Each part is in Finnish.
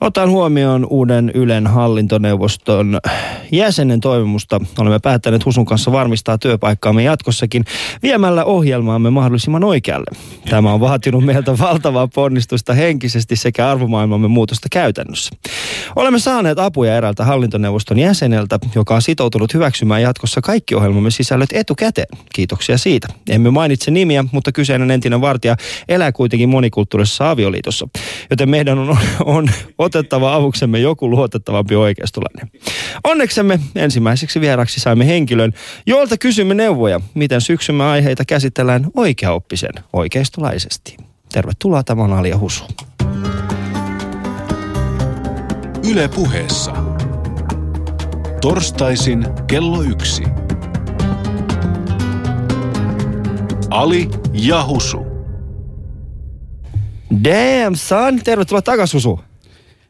Otan huomioon uuden Ylen hallintoneuvoston jäsenen toivomusta. Olemme päättäneet Husun kanssa varmistaa työpaikkaamme jatkossakin viemällä ohjelmaamme mahdollisimman oikealle. Tämä on vaatinut meiltä valtavaa ponnistusta henkisesti sekä arvomaailmamme muutosta käytännössä. Olemme saaneet apuja eräältä hallintoneuvoston jäseneltä, joka on sitoutunut hyväksymään jatkossa kaikki ohjelmamme sisällöt etukäteen. Kiitoksia siitä. Emme mainitse nimiä, mutta kyseinen entinen vartija elää kuitenkin monikulttuurisessa avioliitossa. Joten meidän on, on otettava avuksemme joku luotettavampi oikeistolainen. Onneksemme ensimmäiseksi vieraksi saimme henkilön, jolta kysymme neuvoja, miten syksymme aiheita käsitellään oikeaoppisen oikeistolaisesti. Tervetuloa, tämä on Alia Husu. Yle puheessa. Torstaisin kello yksi. Ali ja Husu. Damn son, tervetuloa takaisin Husu.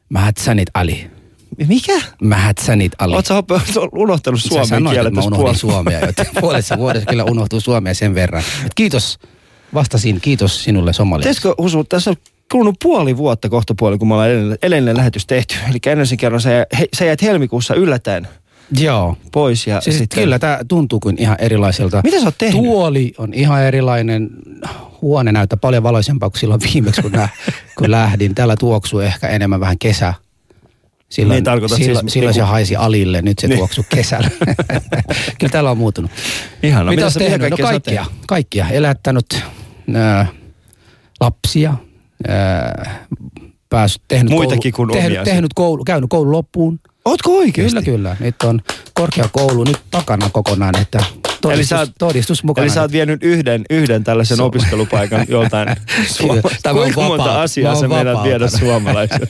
Mähätsänit Ali. Mikä? Mähätsänit Ali. Oletko unohtanut suomen sanoit, kielen että mä puolella? suomea, joten puolessa vuodessa kyllä unohtuu suomea sen verran. Et kiitos, vastasin, kiitos sinulle somaliaksi. Tiedätkö Husu, tässä on kulunut puoli vuotta kohta puoli, kun me ollaan edellinen, edellinen lähetys tehty. Eli ensin kerran sä, he, sä jäit helmikuussa yllättäen Joo. pois. Ja Siis sitten, kyllä tämä tuntuu kuin ihan erilaiselta. Mitä sä oot tehnyt? Tuoli on ihan erilainen. Huone näyttää paljon valoisempaa kuin silloin viimeksi, kun, nä, kun lähdin. Täällä tuoksuu ehkä enemmän vähän kesä. Silloin, Niin, tarkoitat silloin, siis silloin se niinku- haisi alille, nyt se Niin. tuoksuu kesällä. kyllä täällä on muuttunut. Ihana. mitä Mitä tehnyt? No kaikkia, kaikkia. Elättänyt ää, lapsia, ää, päässyt, tehnyt Muitakin koulu, kuin tehnyt, tehnyt koulu, käynyt koulun loppuun. Ootko oikeesti? Kyllä, kyllä. Nyt on korkeakoulu nyt takana kokonaan, että todistus, Eli sä oot- todistus mukana. Eli sä oot vienyt yhden, yhden tällaisen Su- opiskelupaikan joltain Suoma- Tämä on Kuinka monta vapaa- asiaa sä meidät viedä suomalaisille?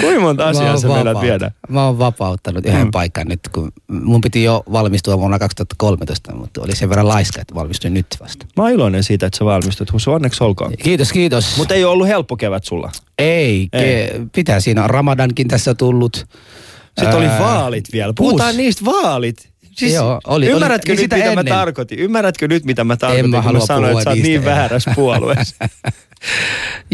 Kuinka monta asiaa sä meidät viedä? Mä oon vapauttanut yhden Mm. paikan nyt, kun mun piti jo valmistua vuonna 2013, mutta oli sen verran laiska, että valmistuin nyt vasta. Mä oon iloinen siitä, että sä valmistut. Husu, onneksi olkoon. Kiitos, kiitos. Mutta ei ole ollut helppo kevät sulla. ei, Ei. Ke, pitää siinä Ramadankin tässä tullut. Sitten oli vaalit vielä. Puhutaan niistä vaalit. Siis Joo, oli- ymmärrätkö oli- nyt, sitä mitä mä ennen. tarkoitin? Ymmärrätkö nyt, mitä mä tarkoitin, mä kun mä sanoin, että sä oot niin väärässä puolueessa?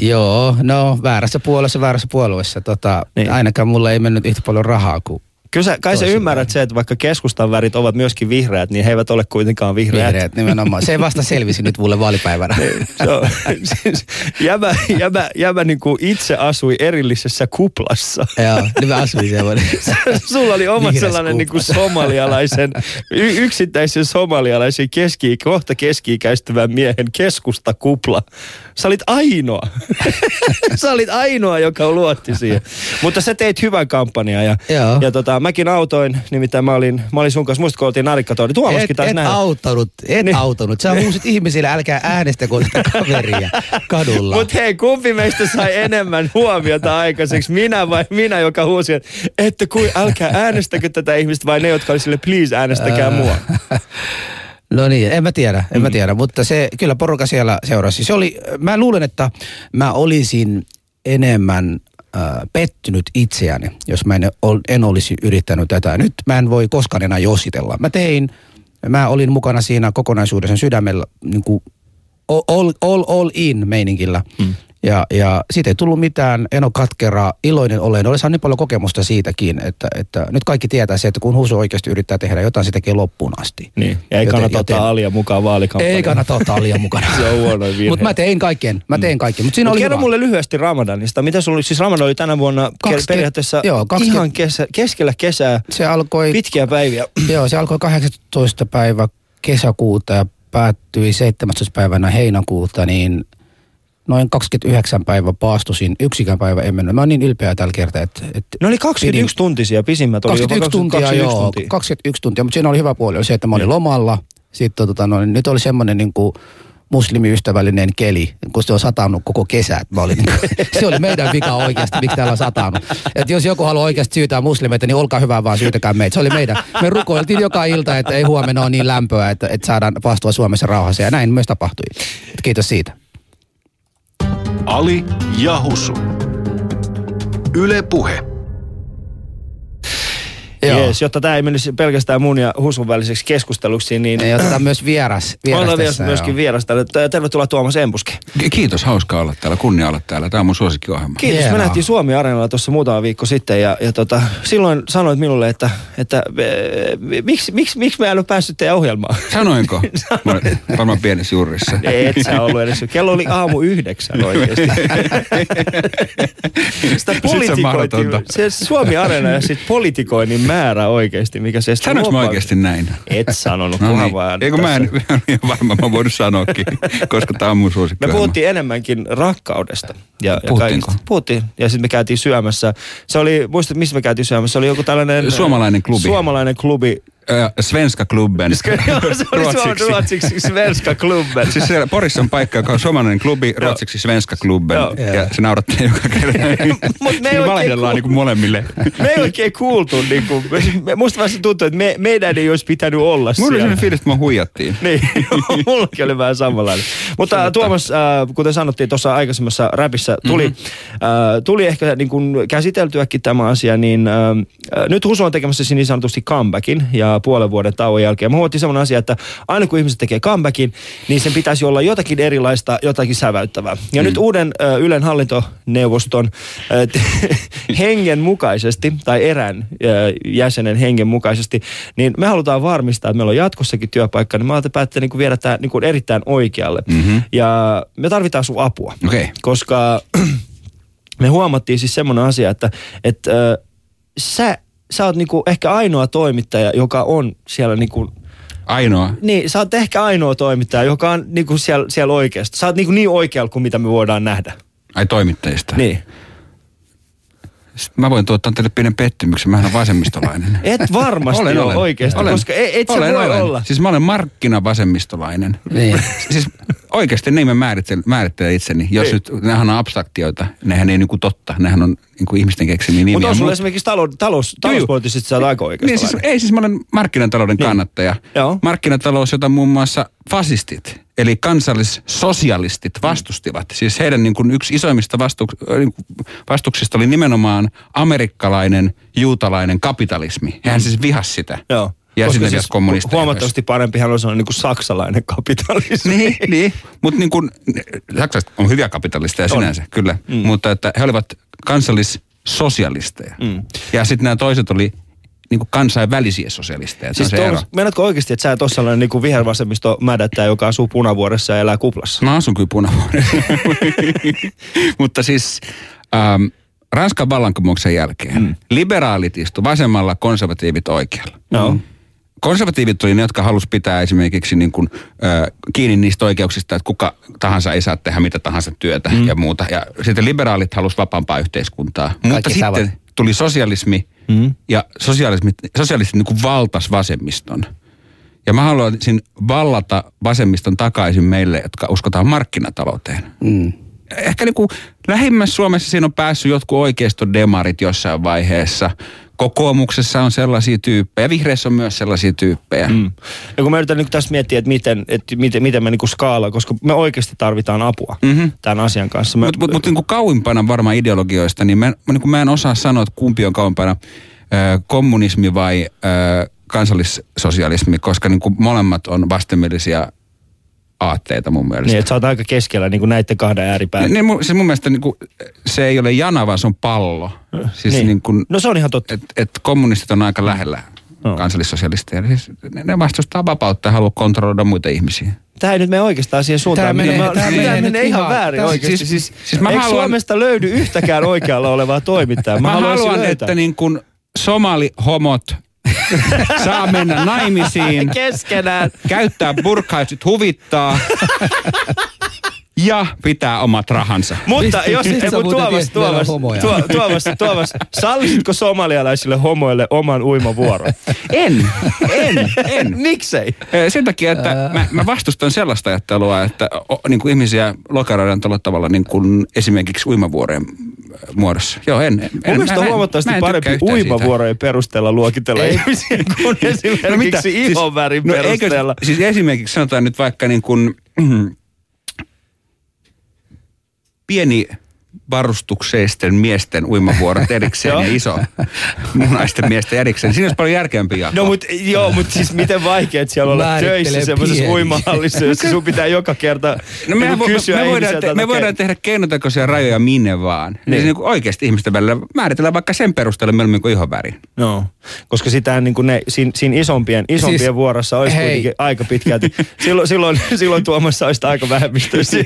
Joo, no väärässä puolueessa, väärässä puolueessa. Tota, Niin. niin. Ainakaan mulla ei mennyt yhtä paljon rahaa kuin Kyllä sä, kai sä ymmärrät se, että vaikka keskustan värit ovat myöskin vihreät, niin he eivät ole kuitenkaan vihreät. vihreät nimenomaan. Se vasta selvisi nyt mulle vaalipäivänä. Se on, siis, jäbä, jäbä, jäbä niin kuin itse asui erillisessä kuplassa. Joo, niin mä asuin semmoinen. Sulla oli oma Vihreässä sellainen niin kuin somalialaisen, y- yksittäisen somalialaisen keski, kohta keski-ikäistyvän miehen keskustakupla. Sä olit ainoa. sä olit ainoa, joka luotti siihen. Mutta sä teit hyvän kampanjan ja, Joo. ja tota, mäkin autoin, nimittäin mä olin, mä olin sun kanssa, muistatko oltiin narikkatori. Tuomaskin Et, taas et nähdä. auttanut, et Niin. auttanut. Sä huusit ihmisille, älkää äänestäkö sitä kaveria kadulla. Mutta hei, kumpi meistä sai enemmän huomiota aikaiseksi? Minä vai minä, joka huusi, että, että kui, älkää äänestäkö tätä ihmistä vai ne, jotka oli sille, please äänestäkää mua. No niin, en mä tiedä, en Mm. mä tiedä, mutta se kyllä porukka siellä seurasi. Se oli, mä luulen, että mä olisin enemmän pettynyt itseäni, jos mä en, ol, en olisi yrittänyt tätä. Nyt mä en voi koskaan enää jossitella. Mä tein, mä olin mukana siinä kokonaisuudessa sydämellä niin kuin all, all, all in meininkillä. Mm. Ja, ja siitä ei tullut mitään, en ole katkeraa, iloinen olen. Olen saanut niin paljon kokemusta siitäkin, että, että nyt kaikki tietää se, että kun Husu oikeasti yrittää tehdä jotain, se tekee loppuun asti. Niin, ja ei Joten- kannata joten- ottaa Alia mukaan vaalikampanjaan. Ei kannata ottaa liian mukana. Se on huono virhe. Mutta mä tein kaiken, mä tein kaiken. Mutta siinä Mut oli kerro hyvä. mulle lyhyesti Ramadanista. Mitä sulla oli? Siis Ramadan oli tänä vuonna ke- 20 periaatteessa joo, 20 ihan kesä, keskellä kesää, Se alkoi, pitkiä päiviä. joo, se alkoi 18. päivä kesäkuuta ja päättyi 17. päivänä heinäkuuta, niin noin 29 päivä paastosin. Yksikään päivä en mennyt. Mä oon niin ylpeä tällä kertaa, että, että Ne oli 21 tuntisia, pisimmät oli jopa 21 tuntia, 21 joo, tuntia. 21 tuntia, mutta siinä oli hyvä puoli, oli se, että mä olin lomalla. Sitten tota, no, nyt oli semmoinen niin kuin muslimiystävällinen keli, kun se on satanut koko kesä. Mä olin, se oli meidän vika oikeasti, miksi täällä on satanut. Et jos joku haluaa oikeasti syytää muslimeita, niin olkaa hyvä vaan syytäkää meitä. Se oli meidän. Me rukoiltiin joka ilta, että ei huomenna ole niin lämpöä, että, että saadaan vastua Suomessa rauhassa. Ja näin myös tapahtui. Et kiitos siitä. Ali ja Husu. Yle Puhe. Joo. Jees, jotta tämä ei menisi pelkästään mun ja Husun väliseksi keskusteluksi, niin Ja otetaan myös vieras. vieras Ollaan tässä, myöskin joo. vierasta. Tervetuloa Tuomas Embuske. Ki- Kiitos, hauska olla täällä, kunnia olla täällä. Tämä on mun suosikkiohjelma. Kiitos. Hienoa. Me nähtiin Suomi Areenalla tuossa muutama viikko sitten ja, ja tota, silloin sanoit minulle, että, että e, miksi, miksi, miksi mä en ole päässyt teidän ohjelmaan? Sanoinko? Mä olin varmaan pienessä juurissa. Et sä ollut edes. Kello oli aamu yhdeksän oikeasti. Sitä politikoitiin. Se Suomi Areena ja sitten politikoinnin määrä oikeasti, mikä se estää Sanoinko mä oikeasti näin? Et sanonut, No niin. vaan Eikö mä en, tässä- mä en ole varmaan, mä voinut sanoakin, koska tämä on mun Me suosikkiohjelma. puhuttiin enemmänkin rakkaudesta. Ja, ja Puhuttiinko? kaikista. Puhuttiin. Ja sitten me käytiin syömässä. Se oli, muistat missä me käytiin syömässä? Se oli joku tällainen... Suomalainen klubi. Suomalainen klubi. Äh, Svenska Klubben. Joo, se oli ruotsiksi. ruotsiksi Svenska Klubben. Siis siellä Porissa on paikka, joka on suomalainen klubi, ruotsiksi Svenska Klubben. Joo. Ja se naurattaa joka kerta. Mut me ei valehdellaan ku- niin kuin molemmille. Me ei oikein kuultu, niin kuin, me, musta se tuntuu, että me, meidän ei olisi pitänyt olla Mulla oli siellä. sellainen fiilis, että mä huijattiin. Niin, mullakin oli vähän samanlainen. Mutta äh, Tuomas, äh, kuten sanottiin tuossa aikaisemmassa räpissä, tuli, Mhm. mm-hmm. äh, tuli ehkä niin kuin käsiteltyäkin tämä asia, niin äh, äh, nyt Husu on tekemässä niin sanotusti comebackin ja puolen vuoden tauon jälkeen. Me huomattiin sellainen asia, että aina kun ihmiset tekee comebackin, niin sen pitäisi olla jotakin erilaista, jotakin säväyttävää. Ja mm. nyt uuden äh, Ylen hallintoneuvoston äh, t- hengen mukaisesti, tai erään äh, jäsenen hengen mukaisesti, niin me halutaan varmistaa, että meillä on jatkossakin työpaikka, niin me olemme päättäneet niin kuin viedä tämä niin kuin erittäin oikealle. Mm-hmm. Ja me tarvitaan sun apua. Okei. Koska me huomattiin siis semmoinen asia, että, että äh, sä, sä oot niinku ehkä ainoa toimittaja, joka on siellä niinku, Ainoa. niin sä oot ehkä ainoa toimittaja, joka on niinku siellä, siellä oikeasti. Sä oot niinku niin oikealla kuin mitä me voidaan nähdä. Ai toimittajista. Niin. Sitten Mä voin tuottaa teille pienen pettymyksen, mä olen vasemmistolainen. Et varmasti Olen, ole olen. oikeasti, Olen. koska et, et sä Olen, voi olen. olla. Siis mä olen markkinavasemmistolainen. Niin. siis oikeasti niin mä määrittelen, määrittelen itseni. Jos Niin. nyt, nehän on abstraktioita, nehän ei niinku totta, nehän on niinku ihmisten keksimiä nimiä. Mutta on sulla Mut- esimerkiksi talous, talous, talouspoliittisesti sä aika oikeasti. Niin, siis, ei siis mä olen markkinatalouden Niin. kannattaja. Joo. Markkinatalous, jota muun muassa fasistit, eli kansallissosialistit vastustivat. Siis heidän niin kuin yksi isoimmista vastu, niin kuin vastuksista oli nimenomaan amerikkalainen, juutalainen kapitalismi. Hehän siis vihas sitä. Joo. Ja Koska siis kommunisteja. Huomattavasti parempihan on sellainen niin kuin saksalainen kapitalismi. Niin, niin. mutta niin kuin, Saksassa on hyviä kapitalisteja On. sinänsä, kyllä. Mm. Mutta että he olivat kansallissosialisteja. Mm. Ja sitten nämä toiset oli niin kuin kansainvälisiä sosialisteja. Siis se ero. Meinaatko oikeasti, että sä et ole sellainen niin kuin vihervasemmisto mädättäjä, joka asuu punavuoressa ja elää kuplassa? Mä asun kyllä punavuoressa. Mutta siis ähm, Ranskan vallankumouksen jälkeen mm. liberaalit istu vasemmalla, konservatiivit oikealla. Joo. Konservatiivit oli ne, jotka halusi pitää esimerkiksi niin kuin, äh, kiinni niistä oikeuksista, että kuka tahansa ei saa tehdä mitä tahansa työtä mm. ja muuta. Ja sitten liberaalit halusi vapaampaa yhteiskuntaa. Mutta samat. sitten tuli sosialismi mm. ja sosialismi, sosialistit niin kuin valtas vasemmiston. Ja mä haluaisin vallata vasemmiston takaisin meille, jotka uskotaan markkinatalouteen. Mm. Ehkä niin kuin lähimmässä Suomessa siinä on päässyt jotkut oikeiston demarit jossain vaiheessa. Kokoomuksessa on sellaisia tyyppejä, vihreissä on myös sellaisia tyyppejä. Mm. Ja kun mä yritän niin tässä miettiä, että miten, että miten, miten me niin skaalaan, koska me oikeasti tarvitaan apua mm-hmm. tämän asian kanssa. Mutta mut, mut, niin kuin kauimpana varmaan ideologioista, niin mä, mä, niin kuin mä en osaa sanoa, että kumpi on kauimpana, ö, kommunismi vai ö, kansallissosialismi, koska niin kuin molemmat on vastenmielisiä aatteita mun mielestä. niin, että sä oot aika keskellä niin kuin näiden kahden ääripään. Niin, mun, siis mun mielestä niin kuin, se ei ole jana, vaan se on pallo. Siis Niin. niin kuin, No se on ihan totta. et, et kommunistit on aika lähellä No. kansallissosialisteja. Siis ne, ne vastustaa vapautta ja haluaa kontrolloida muita ihmisiä. Tämä ei nyt mene oikeastaan siihen suuntaan. Tää mitä menee- mä- tää tää menee menee ihan ihan- väärin tää- oikeasti. siis- Siis, siis mä eikö haluan- Suomesta löydy yhtäkään oikealla olevaa toimittajaa? Mä, mä haluan, löytää. että niin kuin somalihomot saa mennä naimisiin, Keskenään. käyttää burkaisit huvittaa ja pitää omat rahansa. Mutta jos mistä sä ei, muuten Tuomas, Tuomas, homoja? Tuo- Tuomas, Tuomas, sallisitko somalialaisille homoille oman uimavuoron? En, en, en. Miksei? Sen takia, että mä, mä vastustan sellaista ajattelua, että o, niin kuin ihmisiä lokeroidaan tällä tavalla niin kuin esimerkiksi uimavuoreen muodossa. Joo, en. en Mun mielestä mä- huomattavasti mä en parempi uimavuorojen perusteella luokitella ihmisiä kuin esimerkiksi ihonvärin no eikö- perusteella. siis esimerkiksi sanotaan nyt vaikka niin kuin, pieni varustukseen miesten uimavuorot erikseen ja iso munaisten miesten erikseen. Siinä olisi paljon järkeämpi jako. No mut joo, mut siis miten vaikeet siellä olla töissä semmoisessa uimahallissa, jossa sun pitää joka kerta No mehän niinku vo, kysyä me, voidaan, te, me että voidaan tehdä keinotekoisia rajoja minne vaan. Niin. Niin. Se niin oikeasti ihmisten välillä määritellään vaikka sen perusteella mieluummin kuin ihonväri. No, koska sitä niin kuin ne, siinä, siinä isompien, isompien Siis, vuorossa olisi hei. kuitenkin aika pitkälti. Silloin, silloin, silloin Tuomassa olisi aika vähemmistöisiä.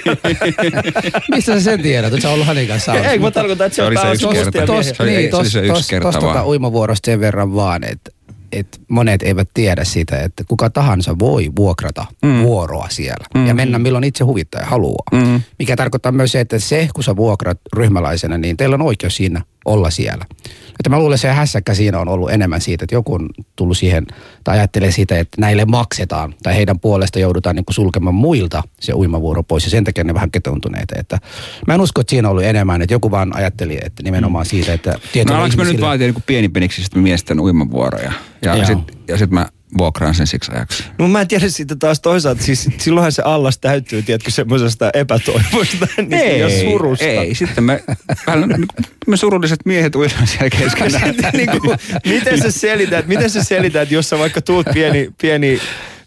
Mistä sä sen tiedät? Oletko sä ollut hänen kanssa Ei, kun mä tarkoitan, että se Se on oli se pääosin yksi mustia kerta. miehiä. Se oli- ei, se yksi kerta Tuosta vaan. tota uimavuorosta sen verran vaan, että et monet eivät tiedä sitä, että kuka tahansa voi vuokrata mm. vuoroa siellä mm. ja mennä milloin itse huvittaa ja haluaa. Mm. Mikä tarkoittaa myös se, että se, kun sä vuokrat ryhmäläisenä, niin teillä on oikeus siinä olla siellä. Että mä luulen, että se hässäkkä siinä on ollut enemmän siitä, että joku on tullut siihen tai ajattelee sitä, että näille maksetaan tai heidän puolesta joudutaan niin kuin sulkemaan muilta se uimavuoro pois ja sen takia ne vähän ketontuneita. Että mä en usko, että siinä on ollut enemmän, että joku vaan ajatteli, että nimenomaan siitä, että No alanko mä nyt ihmisillä- vaatia niin pienipeniksistä miesten uimavuoroja? Ja Joo. sitten ja sit mä vuokraan sen siksi ajaksi. No mä en tiedä sitten taas toisaalta, siis silloinhan se allas täyttyy, tiedätkö, semmoisesta epätoivosta niin ja surusta. Ei, sitten me, niin kuin me surulliset miehet uidaan siellä keskenään. Sitten niin kuin, miten sä selität, miten sä selität, jos sä vaikka tuut pieni, pieni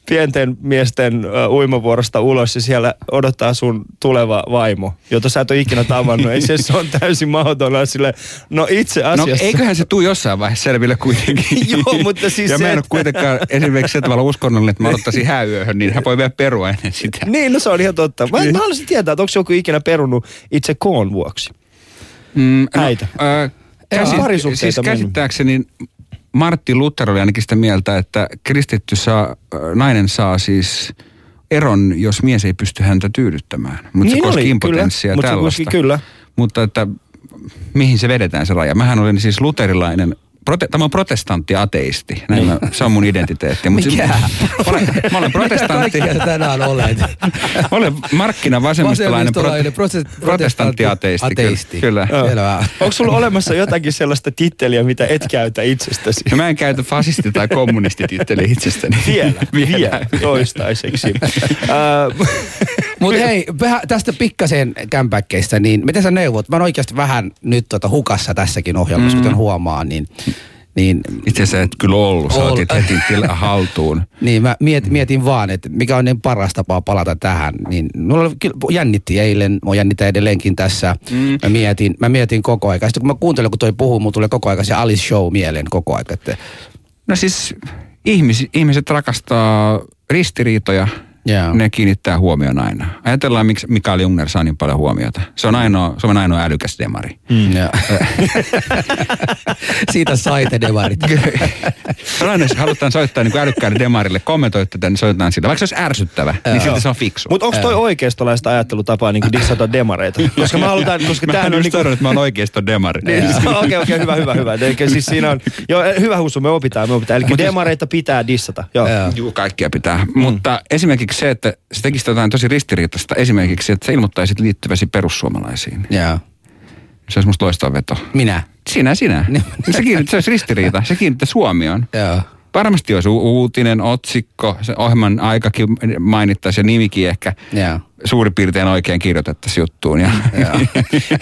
pienten miesten uimavuorosta ulos ja siellä odottaa sun tuleva vaimo, jota sä et ole ikinä tavannut. Ei se, se on täysin mahdoton sille. No itse No asiassa. eiköhän se tuu jossain vaiheessa selville kuitenkin. Joo, mutta siis Ja mä en ole kuitenkaan esimerkiksi se tavalla uskonnollinen, että mä ottaisin hääyöhön, niin hän voi vielä perua ennen sitä. Niin, no se on ihan totta. Mä, mä haluaisin tietää, että onko joku ikinä perunut itse koon vuoksi. Mm, Äitä. ö, käsi, parisuhteita siis käsittääkseni Martti Luther oli ainakin sitä mieltä, että kristitty saa, ö, nainen saa siis eron, jos mies ei pysty häntä tyydyttämään. Mutta se Niin koski oli, impotenssia kyllä. Se tällaista. koski kyllä. Mutta että mihin se vedetään se raja? Mähän olen siis luterilainen, prote, tämä on protestantti ateisti. Näin mä, se on mun identiteetti. Mut Mikä? Mä, olen, mä olen Mitä protestantti. kaikkea sä tänään olet? Mä olen markkinavasemmistolainen Vasemmistolainen, prote, prote- protestantti ateisti. ateisti. Kyllä. Joo. Selvä. Onko sulla olemassa jotakin sellaista titteliä, mitä et käytä itsestäsi? No mä en käytä fasisti- tai kommunistititteli itsestäni. Vielä, vielä, toistaiseksi. Äh, Mutta hei, tästä pikkasen kämpäkkeistä, niin miten sä neuvot? Mä oon oikeasti vähän nyt tota hukassa tässäkin ohjelmassa, mm. kuten huomaa, niin, niin, Itse asiassa et kyllä ollut, sä otit heti tila haltuun. niin mä miet, mietin vaan, että mikä on niin paras tapa palata tähän. Niin mulla kyllä jännitti eilen, mua jännittää edelleenkin tässä. Mm. Mä, mietin, mä mietin koko ajan. Sitten kun mä kuuntelen, kun toi puhuu, mulla tulee koko ajan se Alice Show mieleen koko ajan. Että, No siis ihmis, ihmiset rakastaa ristiriitoja, Joo. ne kiinnittää huomioon aina. Ajatellaan, miksi Mikael Jungner saa niin paljon huomiota. Se on ainoa, se on ainoa älykäs demari. mm. ja. Siitä saitte demarit. Se on aina, jos halutaan soittaa niin kuin älykkäälle demarille, kommentoi tätä, niin soitetaan sillä. Vaikka se olisi ärsyttävä, niin silti se on fiksu. Mutta onko toi oikeistolaista ajattelutapaa niin dissata demareita? Koska me halutaan, koska Mä tämähän on just niinku... sanonut, että mä oon oikeiston demari. Niin, Okei, okei, hyvä, hyvä, hyvä. Eli siis siinä on, joo, hyvä husu, me opitaan, me opitaan. Eli demareita pitää dissata, joo. Joo. Juu, kaikkia pitää. Mm. Mutta esimerkiksi se, että se tekisi jotain tosi ristiriitaista, esimerkiksi, että sä ilmoittaisit liittyväsi perussuomalaisiin. Joo. Se olisi musta loistava veto. Minä. Sinä, sinä. Se, kiinnit, se olisi ristiriita, se kiinnittäisi huomioon. Joo. Varmasti olisi u- uutinen, otsikko, se ohjelman aikakin mainittaisi ja nimikin ehkä Joo. suurin piirtein oikein kirjoitettaisiin juttuun. Ja,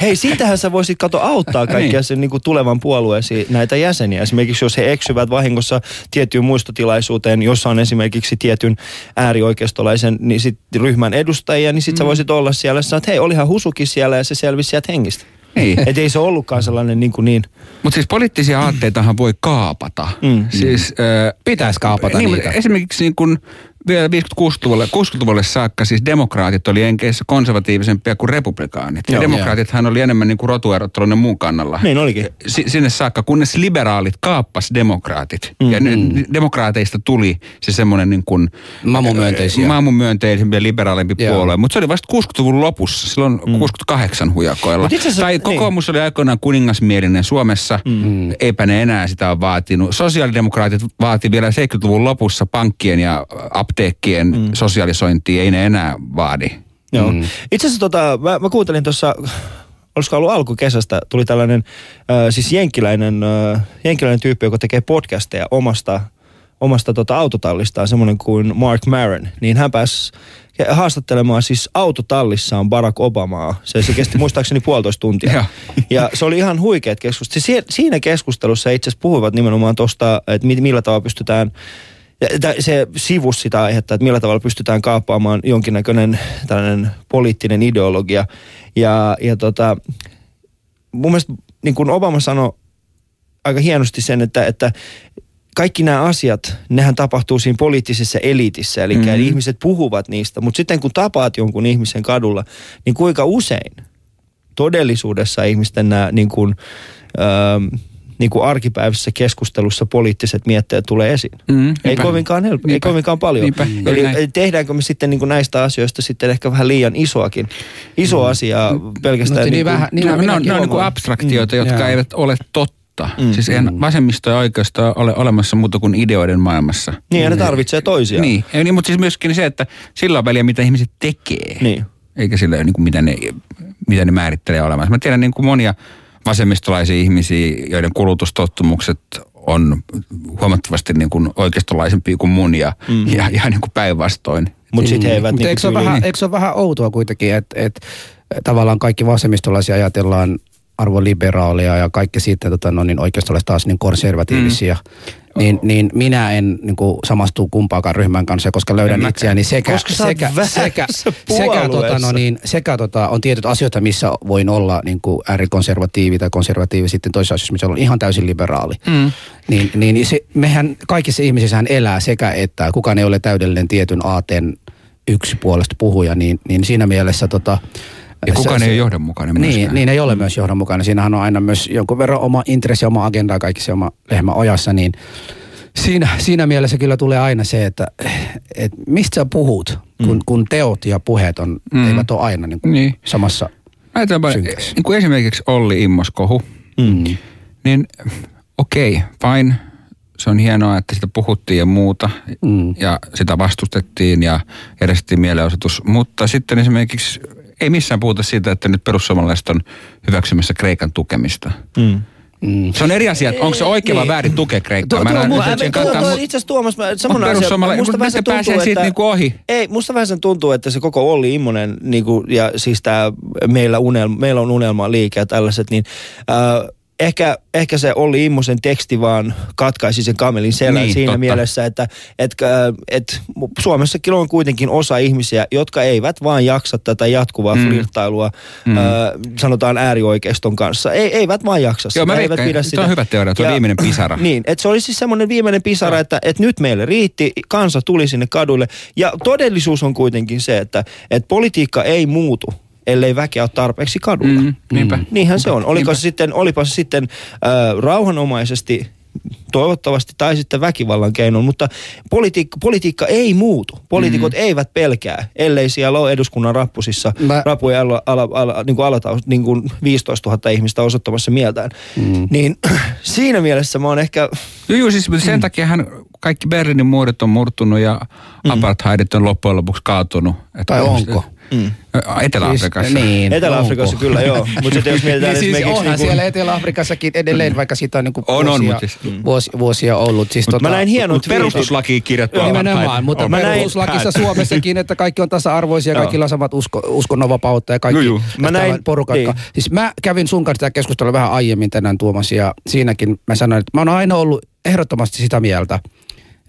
Hei, sitähän sä voisit kato auttaa kaikkia Niin. sen niin kuin tulevan puolueesi näitä jäseniä. Esimerkiksi jos he eksyvät vahingossa tiettyyn muistotilaisuuteen, jossa on esimerkiksi tietyn äärioikeistolaisen niin sit ryhmän edustajia, niin sit sä voisit olla siellä ja sanoa, että hei, olihan Husukin siellä ja se selvisi sieltä hengistä. Niin. Että ei se ollutkaan sellainen niin kuin niin. Mutta siis poliittisia aatteitahan voi kaapata. Mm. Siis, äh, Pitäisi kaapata niin, niitä. Esimerkiksi niin kun vielä 50-60-luvulle 60-luvulle saakka siis demokraatit oli enkeissä konservatiivisempia kuin republikaanit. Ja Joo. demokraatithan oli enemmän niin kuin rotuerottelun muun kannalla. Niin olikin. Si- sinne saakka, kunnes liberaalit kaappas demokraatit. Mm. Ja nyt demokraateista tuli se semmoinen niin kuin... Mamumyönteisiä. Mamumyönteisempi ja liberaalimpi Joo. puolue. Mutta se oli vasta 60-luvun lopussa, silloin mm. 68 hujakoilla. Asiassa- Tai niin. kokoomus oli aikoinaan kuningasmielinen Suomessa. Mm. Eipä ne enää sitä ole vaatinut. Sosiaalidemokraatit vaati vielä 70-luvun lopussa pankkien ja apteekkien mm. sosialisointia. Ei ne enää vaadi. Joo. Mm. Itse asiassa tota, mä, mä kuuntelin tuossa, olisiko ollut alkukesästä, tuli tällainen äh, siis jenkkiläinen, äh, jenkkiläinen tyyppi, joka tekee podcasteja omasta omasta tota autotallistaan, semmoinen kuin Mark Maron, niin hän pääsi haastattelemaan siis autotallissaan Barack Obamaa. Se, se kesti muistaakseni puolitoista tuntia. Ja se oli ihan huikeat keskustelut. Si- siinä keskustelussa itse asiassa puhuivat nimenomaan tuosta, että mi- millä tavalla pystytään se sivus sitä aihetta, että millä tavalla pystytään kaappaamaan jonkinnäköinen tällainen poliittinen ideologia. Ja, ja tota, mun mielestä niin kuin Obama sanoi aika hienosti sen, että, että kaikki nämä asiat, nehän tapahtuu siinä poliittisessa eliitissä, eli mm-hmm. ihmiset puhuvat niistä, mutta sitten kun tapaat jonkun ihmisen kadulla, niin kuinka usein todellisuudessa ihmisten nämä niin kuin, öö, niin kuin arkipäiväisessä keskustelussa poliittiset mietteet tulee esiin. Mm, ei kovinkaan helppo, ei kovinkaan paljon. Niinpä, Eli näin. tehdäänkö me sitten niin kuin näistä asioista sitten ehkä vähän liian isoakin, iso asiaa pelkästään. No, niin niin vähän- Niin no, ne on, ne on niin kuin abstraktioita, Mm, jotka joo. eivät ole totta. Mm, siis eihän vasemmisto ja oikeisto ole olemassa muuta kuin ideoiden maailmassa. niin, ja ne tarvitsee toisiaan. Niin, ja niin, mutta siis myöskin se, että sillä on väliä, mitä ihmiset tekee. Niin. Eikä sillä niin kuin mitä, ne, mitä ne määrittelee olemassa. Mä tiedän niin kuin monia vasemmistolaisia ihmisiä, joiden kulutustottumukset on huomattavasti niin kuin oikeistolaisempia kuin mun ja, mm. ja, ja niin kuin päinvastoin. Mutta sitten he eivät Mutta niin eikö, se vähän, eikö se ole vähän outoa kuitenkin, että et, tavallaan kaikki vasemmistolaisia ajatellaan arvoliberaalia ja kaikki sitten tota, no, niin oikeistolaiset taas niin konservatiivisia. Mm. Niin, niin minä en niin kuin, samastu kumpaakaan ryhmän kanssa, koska En löydän mäkään. itseäni sekä, Koska sekä, sekä, sekä, tota, no, niin, sekä tota, on tietyt asioita, missä voin olla niin kuin äärikonservatiivi tai konservatiivi sitten toisissa asioissa, missä on ihan täysin liberaali. Mm. Niin, niin se, mehän kaikissa ihmisissähän elää sekä että kukaan ei ole täydellinen tietyn aateen yksi puolesta puhuja, niin, niin siinä mielessä tota, Ja kukaan se- ei ole johdonmukainen Niin, myöskään. niin ei ole myös johdonmukainen. Siinähän on aina myös jonkun verran oma intressi, oma agenda, kaikki se oma lehmä ojassa, niin siinä, siinä mielessä kyllä tulee aina se, että, että mistä sä puhut, kun, kun teot ja puheet on, Mm. mm. eivät ole aina niin kuin Niin. samassa. Ajatellaanpa, niin kuin esimerkiksi Olli Immoskohu, Mm. niin okei, okay, fine. Se on hienoa, että sitä puhuttiin ja muuta. Mm. Ja sitä vastustettiin ja järjestettiin mielenosoitus. Mutta sitten esimerkiksi ei missään puhuta siitä, että nyt perussuomalaiset on hyväksymässä Kreikan tukemista. Mm. Mm. Se on eri asia, että onko se oikein vai Niin. väärin tukea Kreikkaa. Tuo- Mä en tuo- nyt sen Tuo- kantaa, tuo- mutta- Itse asiassa Tuomas, On asia, perussuomala- musta vähän nyt se ne pääsee tuntuu, siitä että, niinku ohi. Ei, musta vähän sen tuntuu, että se koko Olli Immonen, niinku, ja siis tämä meillä, unelma, meillä on unelma liike ja tällaiset, niin äh, ehkä, ehkä se Olli Immosen teksti vaan katkaisi sen kamelin selän Niin, siinä totta. mielessä, että et, äh, et Suomessakin on kuitenkin osa ihmisiä, jotka eivät vaan jaksa tätä jatkuvaa Mm. flirttailua, Mm. mm. äh, sanotaan äärioikeiston kanssa. Ei, eivät vaan jaksa Joo, mä sitä, eivät pidä sitä. on hyvä teoria, tuo Ja- viimeinen pisara. Niin, että se oli siis semmoinen viimeinen pisara, että, että nyt meille riitti, kansa tuli sinne kaduille. Ja todellisuus on kuitenkin se, että, että politiikka ei muutu, ellei väkeä ole tarpeeksi kadulla. Mm, niinpä. Niinhän se on. Oliko Niinpä. se sitten, olipa se sitten äh, rauhanomaisesti toivottavasti tai sitten väkivallan keinoin, mutta politiikka, politiikka ei muutu. Poliitikot mm. eivät pelkää, ellei siellä ole eduskunnan rappusissa Mä- rapuja ala, ala, ala, niin kuin alataus, niin kuin 15 000 ihmistä osoittamassa mieltään. Mm. Niin siinä mielessä mä oon ehkä, Joo, joo, siis sen mm. takiahan kaikki Berliinin muurit on murtunut ja mm. apartheidit on loppujen lopuksi kaatunut. Että Tai onko? Mm. Etelä-Afrikassa. Siis, niin, Etelä-Afrikassa onko? kyllä joo, mutta sitten jos mietitään Niin siis onhan niin kuin, siellä Etelä-Afrikassakin edelleen, vaikka siitä on, niin kuin On, on, vuosia, mutta siis- vuosia, vuosia ollut. Siis Mut mä näin hienon Mutta perustuslakiin kirjattu Joo, apartheid nimenomaan, mutta on- Mä näin- perustuslakissa Suomessakin, että kaikki on tasa-arvoisia, kaikilla on samat usko, uskonnonvapautta ja kaikki. Ja Mä näin- porukka, niin. Siis mä kävin sun kanssa tätä keskustelua vähän aiemmin tänään Tuomas ja siinäkin mä sanoin, että mä oon aina ollut ehdottomasti sitä mieltä,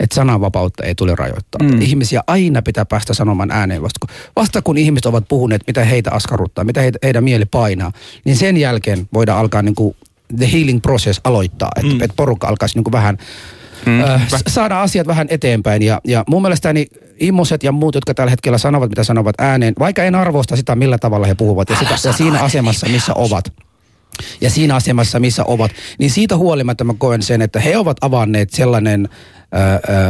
että sananvapautta ei tule rajoittaa. Mm. Ihmisiä aina pitää päästä sanomaan ääneen vasta kun, vasta kun ihmiset ovat puhuneet, mitä heitä askarruttaa, mitä heitä, heidän mieli painaa, niin sen jälkeen voidaan alkaa niin kuin the healing process aloittaa, että mm. et porukka alkaisi niin kuin vähän Mm, hyvä. saada asiat vähän eteenpäin. Ja, ja mun mielestäni immoset ja muut, jotka tällä hetkellä sanovat, mitä sanovat ääneen, vaikka en arvosta sitä, millä tavalla he puhuvat ja, sitä, ja siinä asemassa, missä ovat, ja siinä asemassa, missä ovat, niin siitä huolimatta mä koen sen, että he ovat avanneet sellainen, ö,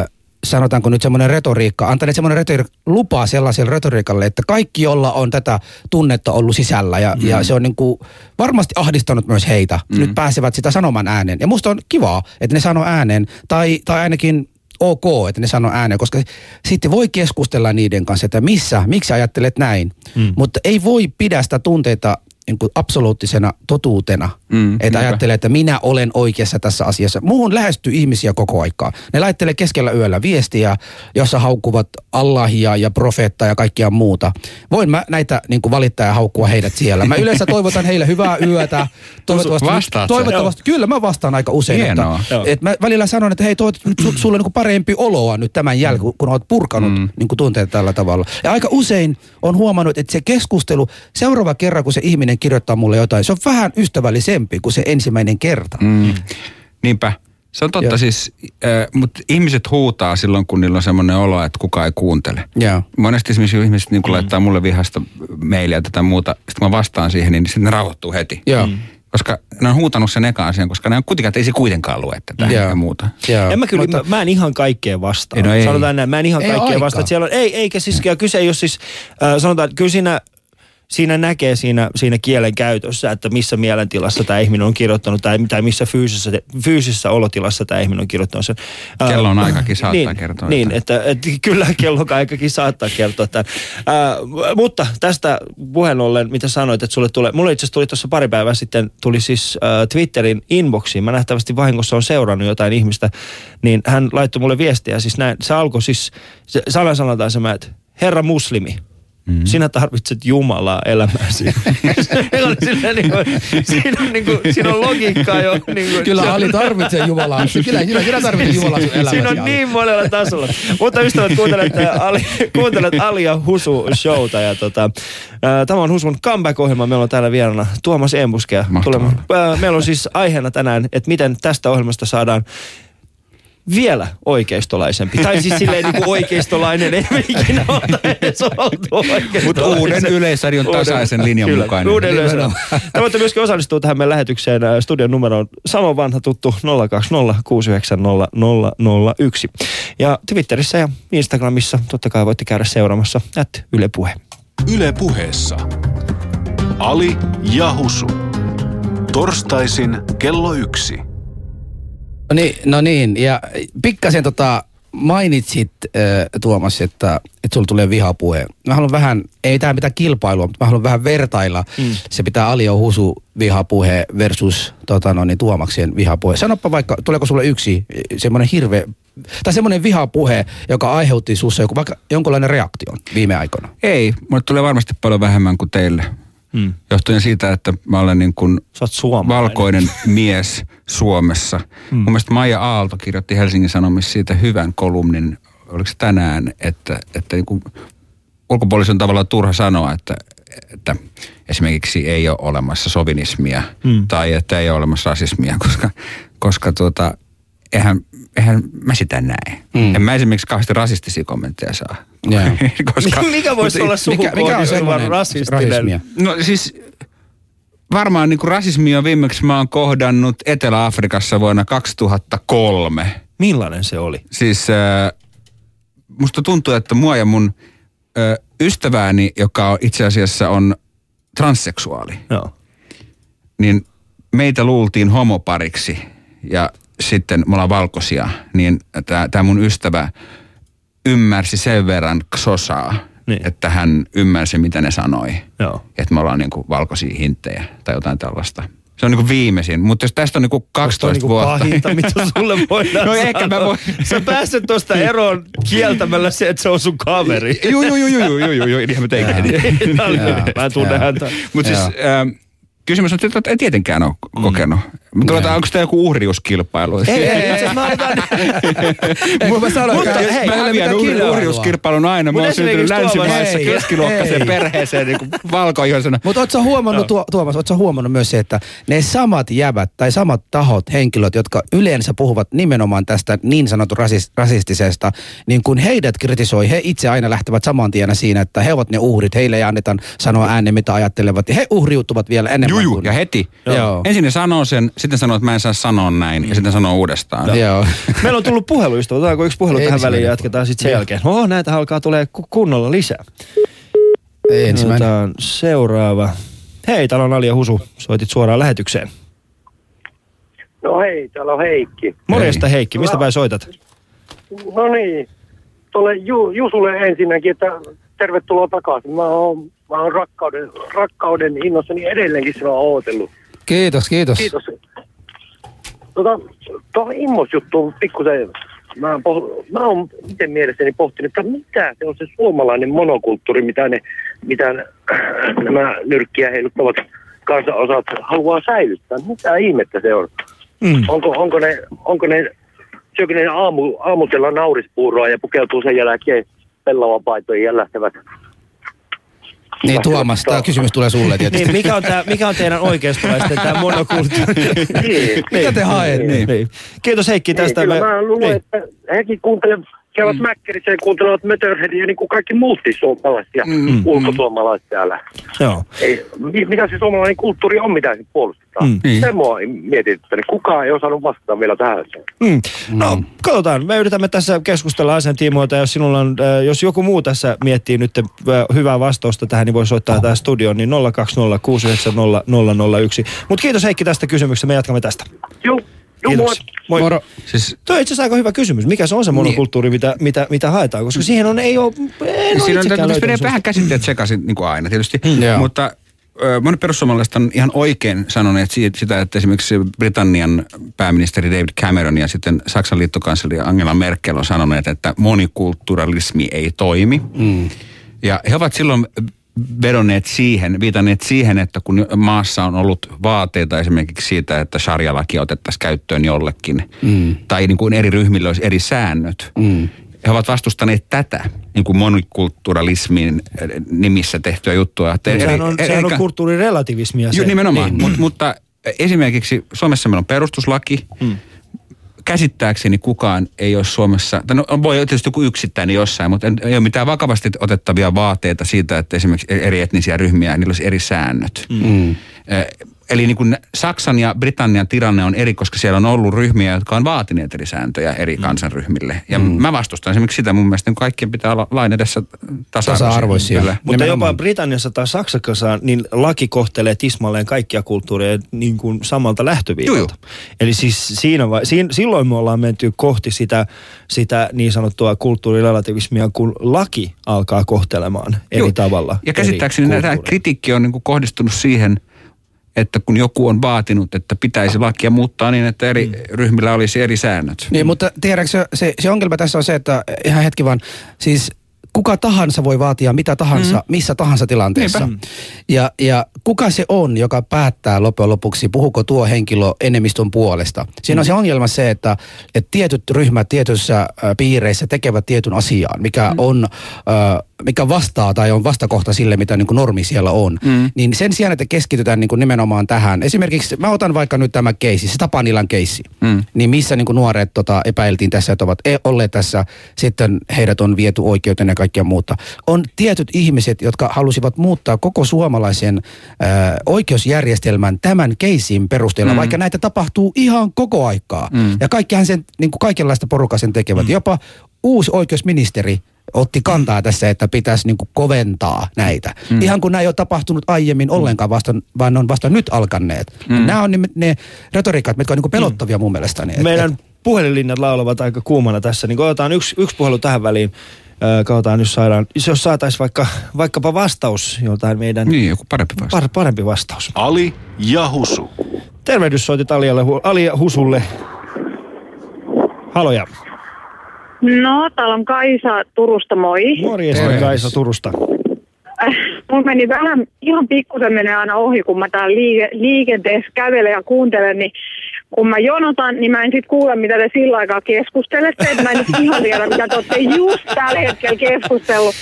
ö, sanotaanko nyt semmoinen retoriikka, antaneet semmoinen retoriikka, lupaa sellaiselle retoriikalle, että kaikki, jolla on tätä tunnetta ollut sisällä, ja, mm. ja se on niin kuin varmasti ahdistanut myös heitä, mm. nyt pääsevät sitä sanomaan ääneen. Ja musta on kivaa, että ne sanoo ääneen, tai, tai ainakin ok, että ne sanoo ääneen, koska sitten voi keskustella niiden kanssa, että missä, miksi ajattelet näin. Mm. Mutta ei voi pidä sitä tunteita niin kuin absoluuttisena totuutena. Mm, Mm, että niinpä. ajattelee, että minä olen oikeassa tässä asiassa. Muuhun lähestyy ihmisiä koko aikaa. Ne laittelee keskellä yöllä viestiä, jossa haukkuvat Allahia ja profeettaa ja kaikkia muuta. Voin mä näitä niin kuin valittaa ja haukkua heidät siellä. Mä yleensä toivotan heille hyvää yötä. Toivottavasti, Vastaat toivottavasti kyllä mä vastaan aika usein. Hienoa. Että, että mä välillä sanon, että hei, toivot nyt su, sulle niin kuin parempi oloa nyt tämän jälkeen, kun olet purkanut mm. niin kuin tunteet tällä tavalla. Ja aika usein on huomannut, että se keskustelu, seuraava kerran kun se ihminen kirjoittaa mulle jotain, se on vähän ystävällisempi kuin se ensimmäinen kerta. Mm. Niinpä. Se on totta Joo. siis, äh, mutta ihmiset huutaa silloin, kun niillä on semmoinen olo, että kukaan ei kuuntele. Joo. Monesti esimerkiksi ihmiset niin kun laittaa mulle vihasta mailia tai muuta, sitten mä vastaan siihen, niin sitten ne rauhoittuu heti. Joo. Koska ne on huutanut sen eka asian, koska ne on kuitenkaan, että ei se kuitenkaan lue tätä Joo. ja muuta. Joo. En mä kyllä, Mutta- mä, mä en ihan kaikkeen vastaan. No ei. Sanotaan näin, mä en ihan Ei kaikkeen aikaa. vastaan. Siellä on, ei, eikä siis, ja kyse ei ole siis, äh, sanotaan, että kyllä siinä, siinä näkee siinä, siinä kielen käytössä, että missä mielentilassa tämä ihminen on kirjoittanut tai, tai missä fyysisessä, fyysisessä olotilassa tämä ihminen on kirjoittanut sen. Äh, Kellon aikakin saattaa niin, kertoa Niin, että, että kyllä kellon aikakin saattaa kertoa tämän. Äh, mutta tästä puheen ollen, mitä sanoit, että sulle tulee, mulle itse asiassa tuli tuossa pari päivää sitten, tuli siis äh, Twitterin inboxiin, mä nähtävästi vahingossa on seurannut jotain ihmistä, niin hän laittoi mulle viestiä, siis näin, se alkoi siis, se, sana sanotaan se, että herra muslimi, Mm-hmm. Sinä tarvitset Jumalaa elämääsi. On silleen niin kuin, siinä, on niin kuin, siinä on logiikkaa jo. Niin kuin, Kyllä Ali tarvitsee Jumalaa. Kyllä, kyllä, kyllä tarvitsee Jumalaa sun elämäsi. Siinä on Ali. niin monella tasolla. Mutta ystävät, kuuntelet, ää, Ali, kuuntelet Ali ja Husu showta. Ja tota, ää, tämä on Husun comeback-ohjelma. Meillä on täällä vieraana Tuomas Embuske. Ää, meillä on siis aiheena tänään, että miten tästä ohjelmasta saadaan vielä oikeistolaisempi. Tai siis silleen niin kuin oikeistolainen, ei ikinä ole edes oltu oikeistolaisen. Mutta uuden Yleisradion tasaisen linjan Kyllä, mukainen. Uuden yleisradion. Te voitte myöskin osallistua tähän meidän lähetykseen. Studion numero on sama vanha tuttu 020 690 001. Ja Twitterissä ja Instagramissa totta kai voitte käydä seuraamassa at Yle Puhe. Yle puheessa. Ali ja Husu. Torstaisin kello yksi. No niin, no niin, ja pikkasen tota, mainitsit äh, Tuomas, että, että sulla tulee vihapuhe. Mä haluan vähän, ei tämä mitään kilpailua, mutta mä haluan vähän vertailla. Mm. Se pitää Alio Husu vihapuhe versus tota, no, niin, Tuomaksien vihapuhe. Sanoppa vaikka, tuleeko sulle yksi semmoinen hirveä, tai semmoinen vihapuhe, joka aiheutti sussa joku, vaikka jonkunlainen reaktio viime aikoina. Ei, mulle tulee varmasti paljon vähemmän kuin teille. Mm. Johtuen siitä, että mä olen niin kuin valkoinen mies Suomessa. Mm. Mun mielestä Maija Aalto kirjoitti Helsingin Sanomissa siitä hyvän kolumnin, oliko se tänään, että, että niin kuin ulkopuolisen on tavallaan turha sanoa, että, että esimerkiksi ei ole olemassa sovinismia mm. tai että ei ole olemassa rasismia, koska, koska tuota, eihän, eihän mä sitä näe. Mm. En mä esimerkiksi kauheasti rasistisia kommentteja saa. Joo. koska, Mikä voisi olla mikä on sukupuolinen semmoinen rasistinen? rasismia? No siis varmaan niin kuin rasismia viimeksi mä oon kohdannut Etelä-Afrikassa vuonna 2003. Millainen se oli? Siis äh, musta tuntuu, että mua ja mun äh, ystävääni, joka on itse asiassa on transseksuaali, Joo. niin meitä luultiin homopariksi ja sitten me ollaan valkoisia, niin tämä mun ystävä ymmärsi sen verran ksosaa, Niin. niin. että hän ymmärsi, mitä ne sanoi. Joo. Että me ollaan niinku valkoisia hinttejä tai jotain tällaista. Se on niinku viimeisin, mutta jos tästä on niinku 12 Onko toi vuotta. Niinku pahinta, mitä sulle voidaan No ehkä mä voin. Sä pääset tuosta eroon kieltämällä se, että se on sun kaveri. Joo, joo, joo, joo, joo, joo, joo, niinhän mä Joo. Mä en tunne Joo. häntä. Mutta siis ähm, kysymys on, että ei tietenkään ole kokenut. Mutta mm. onko tämä joku uhriuskilpailu? Ei, ei, itse mä otan... Mä sanoin, Mutta hei, mä häviän uhri- uhriuskilpailun aina. Mä oon syntynyt länsimaissa keskiluokkaiseen perheeseen niin valkoihoisena. Mutta ootko huomannut, tuo, Tuomas, ootko huomannut myös se, että ne samat jävät tai samat tahot, henkilöt, jotka yleensä puhuvat nimenomaan tästä niin sanotun rasis, rasistisesta, niin kun heidät kritisoi, he itse aina lähtevät saman tien siinä, että he ovat ne uhrit, heille ei anneta sanoa ääneen, mitä ajattelevat, ja he uhriutuvat vielä enemmän Juju, kuin... ja heti. Joo. Ensin ne sanoo sen, sitten sanoo, että mä en saa sanoa näin, ja sitten sanoo uudestaan. Joo. Meillä on tullut puheluista. Otetaanko yksi puhelu tähän Ensimmäinen väliin ja jatketaan sitten sen Joo. jälkeen. Oh, näitä alkaa tulee ku- kunnolla lisää. Ensimmäinen. Otetaan seuraava. Hei, täällä on Alia Husu. Soitit suoraan lähetykseen. No hei, täällä on Heikki. Morjesta Heikki, mistä No. päin soitat? No niin, tuolle Ju, Jusulle ensinnäkin, että tervetuloa takaisin. Mä oon mä oon rakkauden, rakkauden innossani edelleenkin sinua ootellut. Kiitos, kiitos. Kiitos. Tota, tuohon immosjuttuun pikkusen, mä, poh- mä oon itse mielessäni pohtinut, että mitä se on se suomalainen monokulttuuri, mitä, ne, mitä nämä nyrkkiä heiluttavat kansanosat haluaa säilyttää. Mitä ihmettä se on? Mm. Onko, onko ne, onko ne syökö ne aamu, aamutella naurispuuroa ja pukeutuu sen jälkeen pellavapaitoihin ja lähtevät Niin Tuomas, tämä kysymys tulee sulle tietysti. Niin, mikä on, tää, mikä on teidän oikeistolaisten tämä monokulttuuri? Niin. Mitä te haet? Niin. niin. Kiitos Heikki tästä. Niin, kyllä Me- mä luulen, niin. että hekin kuuntelevat, käyvät mm. Mäkkärissä ja kuuntelevat Mötörheadia niin kuin kaikki muutkin suomalaiset ja mm. ulkosuomalaiset täällä. Joo. Ei, mi- mitä se suomalainen kulttuuri on, mitä se puolustetaan. Mm. Mm. Niin. Se mua mietityttänyt. Kukaan ei osannut vastata vielä tähän. Mm. No, katsotaan. Me yritämme tässä keskustella asian tiimoilta. Jos, sinulla on, äh, jos joku muu tässä miettii nyt äh, hyvää vastausta tähän, niin voi soittaa tähän studioon, niin 020690001. Mutta kiitos Heikki tästä kysymyksestä. Me jatkamme tästä. Moi. Kiitos. Moi. Moro. Siis Tuo on itse asiassa aika hyvä kysymys. Mikä se on se monokulttuuri, mitä, mitä, mitä haetaan? Koska siihen on, ei ole, en Siinä on, menee vähän käsitteet sekaisin niin kuin aina tietysti. Joo. Mutta monet perussuomalaiset on ihan oikein sanoneet siitä, sitä, että esimerkiksi Britannian pääministeri David Cameron ja sitten Saksan liittokansleri Angela Merkel on sanoneet, että monikulturalismi ei toimi. Mm. Ja he ovat silloin vedonneet siihen, viitanneet siihen, että kun maassa on ollut vaateita esimerkiksi siitä, että sharia-laki otettaisiin käyttöön jollekin, mm. tai niin kuin eri ryhmillä olisi eri säännöt, mm. he ovat vastustaneet tätä niin kuin monikulturalismin eh, nimissä tehtyä juttua. Että Sehän on, eri- sehän on kulttuurirelativismia se. Ju, nimenomaan, Niin. niin. mutta, mutta esimerkiksi Suomessa meillä on perustuslaki. Mm. Käsittääkseni kukaan ei ole Suomessa, tai no, voi tietysti joku yksittäinen jossain, mutta ei ole mitään vakavasti otettavia vaateita siitä, että esimerkiksi eri etnisiä ryhmiä, niillä olisi eri säännöt. Mm. Eh, Eli niin kuin Saksan ja Britannian tilanne on eri, koska siellä on ollut ryhmiä, jotka on vaatineet eri sääntöjä eri mm. kansanryhmille. Ja mm. mä vastustan esimerkiksi sitä, mun mielestä niin kaikkien pitää olla lain edessä tasa-arvoisia. Kyllä. Mutta Nimenomaan. jopa Britanniassa tai Saksassa niin laki kohtelee tismalleen kaikkia kulttuureja niin kuin samalta lähtöviivalta. Eli siis siinä vai, siinä, silloin me ollaan menty kohti sitä, sitä niin sanottua kulttuurirelativismia, kun laki alkaa kohtelemaan eri Joo. tavalla. Ja käsittääkseni eri tämä kritiikki on niin kuin kohdistunut siihen, että kun joku on vaatinut, että pitäisi lakia muuttaa niin, että eri mm. ryhmillä olisi eri säännöt. Niin, mutta tiedätkö, se, se, ongelma tässä on se, että ihan hetki vaan, siis kuka tahansa voi vaatia mitä tahansa, mm. missä tahansa tilanteessa. Niinpä. Ja, ja kuka se on, joka päättää loppujen lopuksi, puhuko tuo henkilö enemmistön puolesta. Siinä on se ongelma se, että, että tietyt ryhmät tietyissä piireissä tekevät tietyn asian, mikä mm. on... Äh, mikä vastaa tai on vastakohta sille, mitä niin kuin normi siellä on. Mm. Niin sen sijaan, että keskitytään niin kuin nimenomaan tähän. Esimerkiksi mä otan vaikka nyt tämä keissi, se Tapanilan keissi. Mm. Niin missä niin kuin nuoret tota, epäiltiin tässä, että ovat e- olleet tässä, sitten heidät on viety oikeuteen ja kaikkea muuta. On tietyt ihmiset, jotka halusivat muuttaa koko suomalaisen äh, oikeusjärjestelmän tämän keisin perusteella, mm. vaikka näitä tapahtuu ihan koko aikaa. Mm. Ja kaikkihan sen, niin kuin kaikenlaista porukkaa sen tekevät. Mm. Jopa uusi oikeusministeri otti kantaa tässä, että pitäisi niin koventaa näitä. Mm. Ihan kun nämä ei ole tapahtunut aiemmin ollenkaan, vasta, vaan ne on vasta nyt alkaneet. Mm. Nämä on ne, ne retoriikat, mitkä on niin pelottavia mun mielestäni. Et- Meidän et- puhelinlinnat laulavat aika kuumana tässä, niin otetaan yksi, yksi puhelu tähän väliin. Öö, katsotaan, jos saadaan, jos saataisiin vaikka, vaikkapa vastaus joltain meidän Niin, joku parempi vastaus. par, parempi vastaus. Ali ja Husu. Tervehdys soitit Alialle, Ali Husulle. Haloja. No, täällä on Kaisa Turusta, moi. Morjesta. Kaisa Turusta. Äh, Mulla meni vähän, ihan pikkusen menee aina ohi, kun mä täällä liike, liikenteessä kävelen ja kuuntelen, niin kun mä jonotan, niin mä en sit kuule, mitä te sillä aikaa keskustelette. että Mä en nyt ihan tiedä, mitä te olette just tällä hetkellä keskustellut.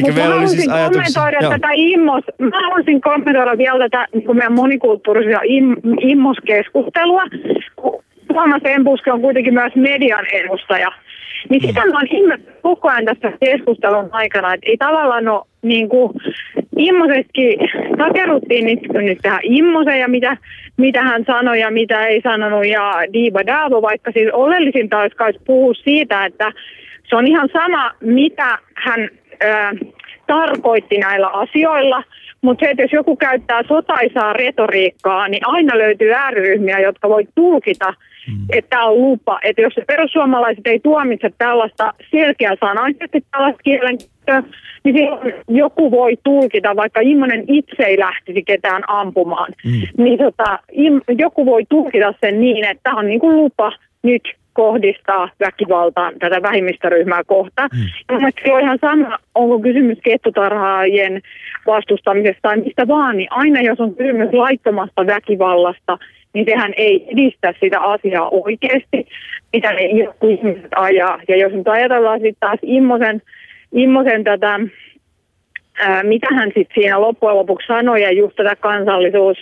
Mut mä meillä oli siis haluaisin ajatuksia- kommentoida joo. tätä immos, mä haluaisin kommentoida vielä tätä niin meidän monikulttuurisia im, immoskeskustelua. Tuomas Embuske on kuitenkin myös median edustaja. Niin sitä mä oon ihmetellyt koko ajan tässä keskustelun aikana, että ei tavallaan ole niin kuin Immosetkin, takeruttiin nyt, nyt tähän Immosen ja mitä, mitä hän sanoi ja mitä ei sanonut ja Diiba Daavo, vaikka siis oleellisinta olisi kai puhua siitä, että se on ihan sama, mitä hän ää, tarkoitti näillä asioilla, mutta se, että jos joku käyttää sotaisaa retoriikkaa, niin aina löytyy ääriryhmiä, jotka voi tulkita että tämä on lupa. Että jos se perussuomalaiset ei tuomitse tällaista selkeä sanaisesti tällaista kielenkäyttöä, niin silloin joku voi tulkita, vaikka Immonen itse ei lähtisi ketään ampumaan, mm. niin tota, joku voi tulkita sen niin, että tämä on niin kuin lupa nyt kohdistaa väkivaltaa tätä vähemmistöryhmää kohtaan. Mm. Ja mun mielestä se on ihan sama, onko kysymys kettutarhaajien vastustamisesta tai mistä vaan, niin aina jos on kysymys laittomasta väkivallasta, niin sehän ei edistä sitä asiaa oikeasti, mitä ne ihmiset ajaa. Ja jos nyt ajatellaan sitten taas Immosen, Immosen tätä, ää, mitä hän sitten siinä loppujen lopuksi sanoi, ja just tätä kansallisuus,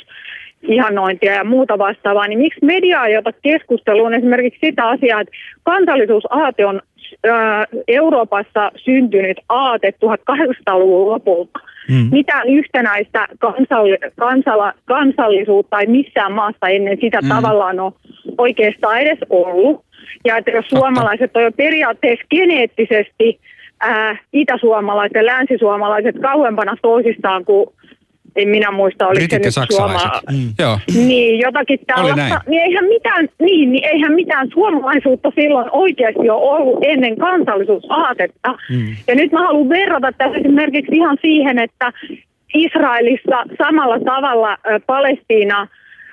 ihanointia ja muuta vastaavaa, niin miksi media ei ota keskusteluun esimerkiksi sitä asiaa, että kansallisuusaate on ää, Euroopassa syntynyt aate 1800-luvun lopulta. Mm. Mitään yhtenäistä kansall- kansala- kansallisuutta ei missään maassa ennen sitä mm. tavallaan ole oikeastaan edes ollut. Ja että jos suomalaiset on jo periaatteessa geneettisesti ää, itäsuomalaiset ja länsisuomalaiset kauempana toisistaan kuin en minä muista, oliko Britit se nyt. Suoma... Mm. Joo. Niin, jotakin tällaista. Niin eihän mitään, niin, niin eihän mitään suomalaisuutta silloin oikeasti ole ollut ennen kansallisuusaatetta. Mm. Ja nyt mä haluan verrata tässä esimerkiksi ihan siihen, että Israelissa samalla tavalla Palestiina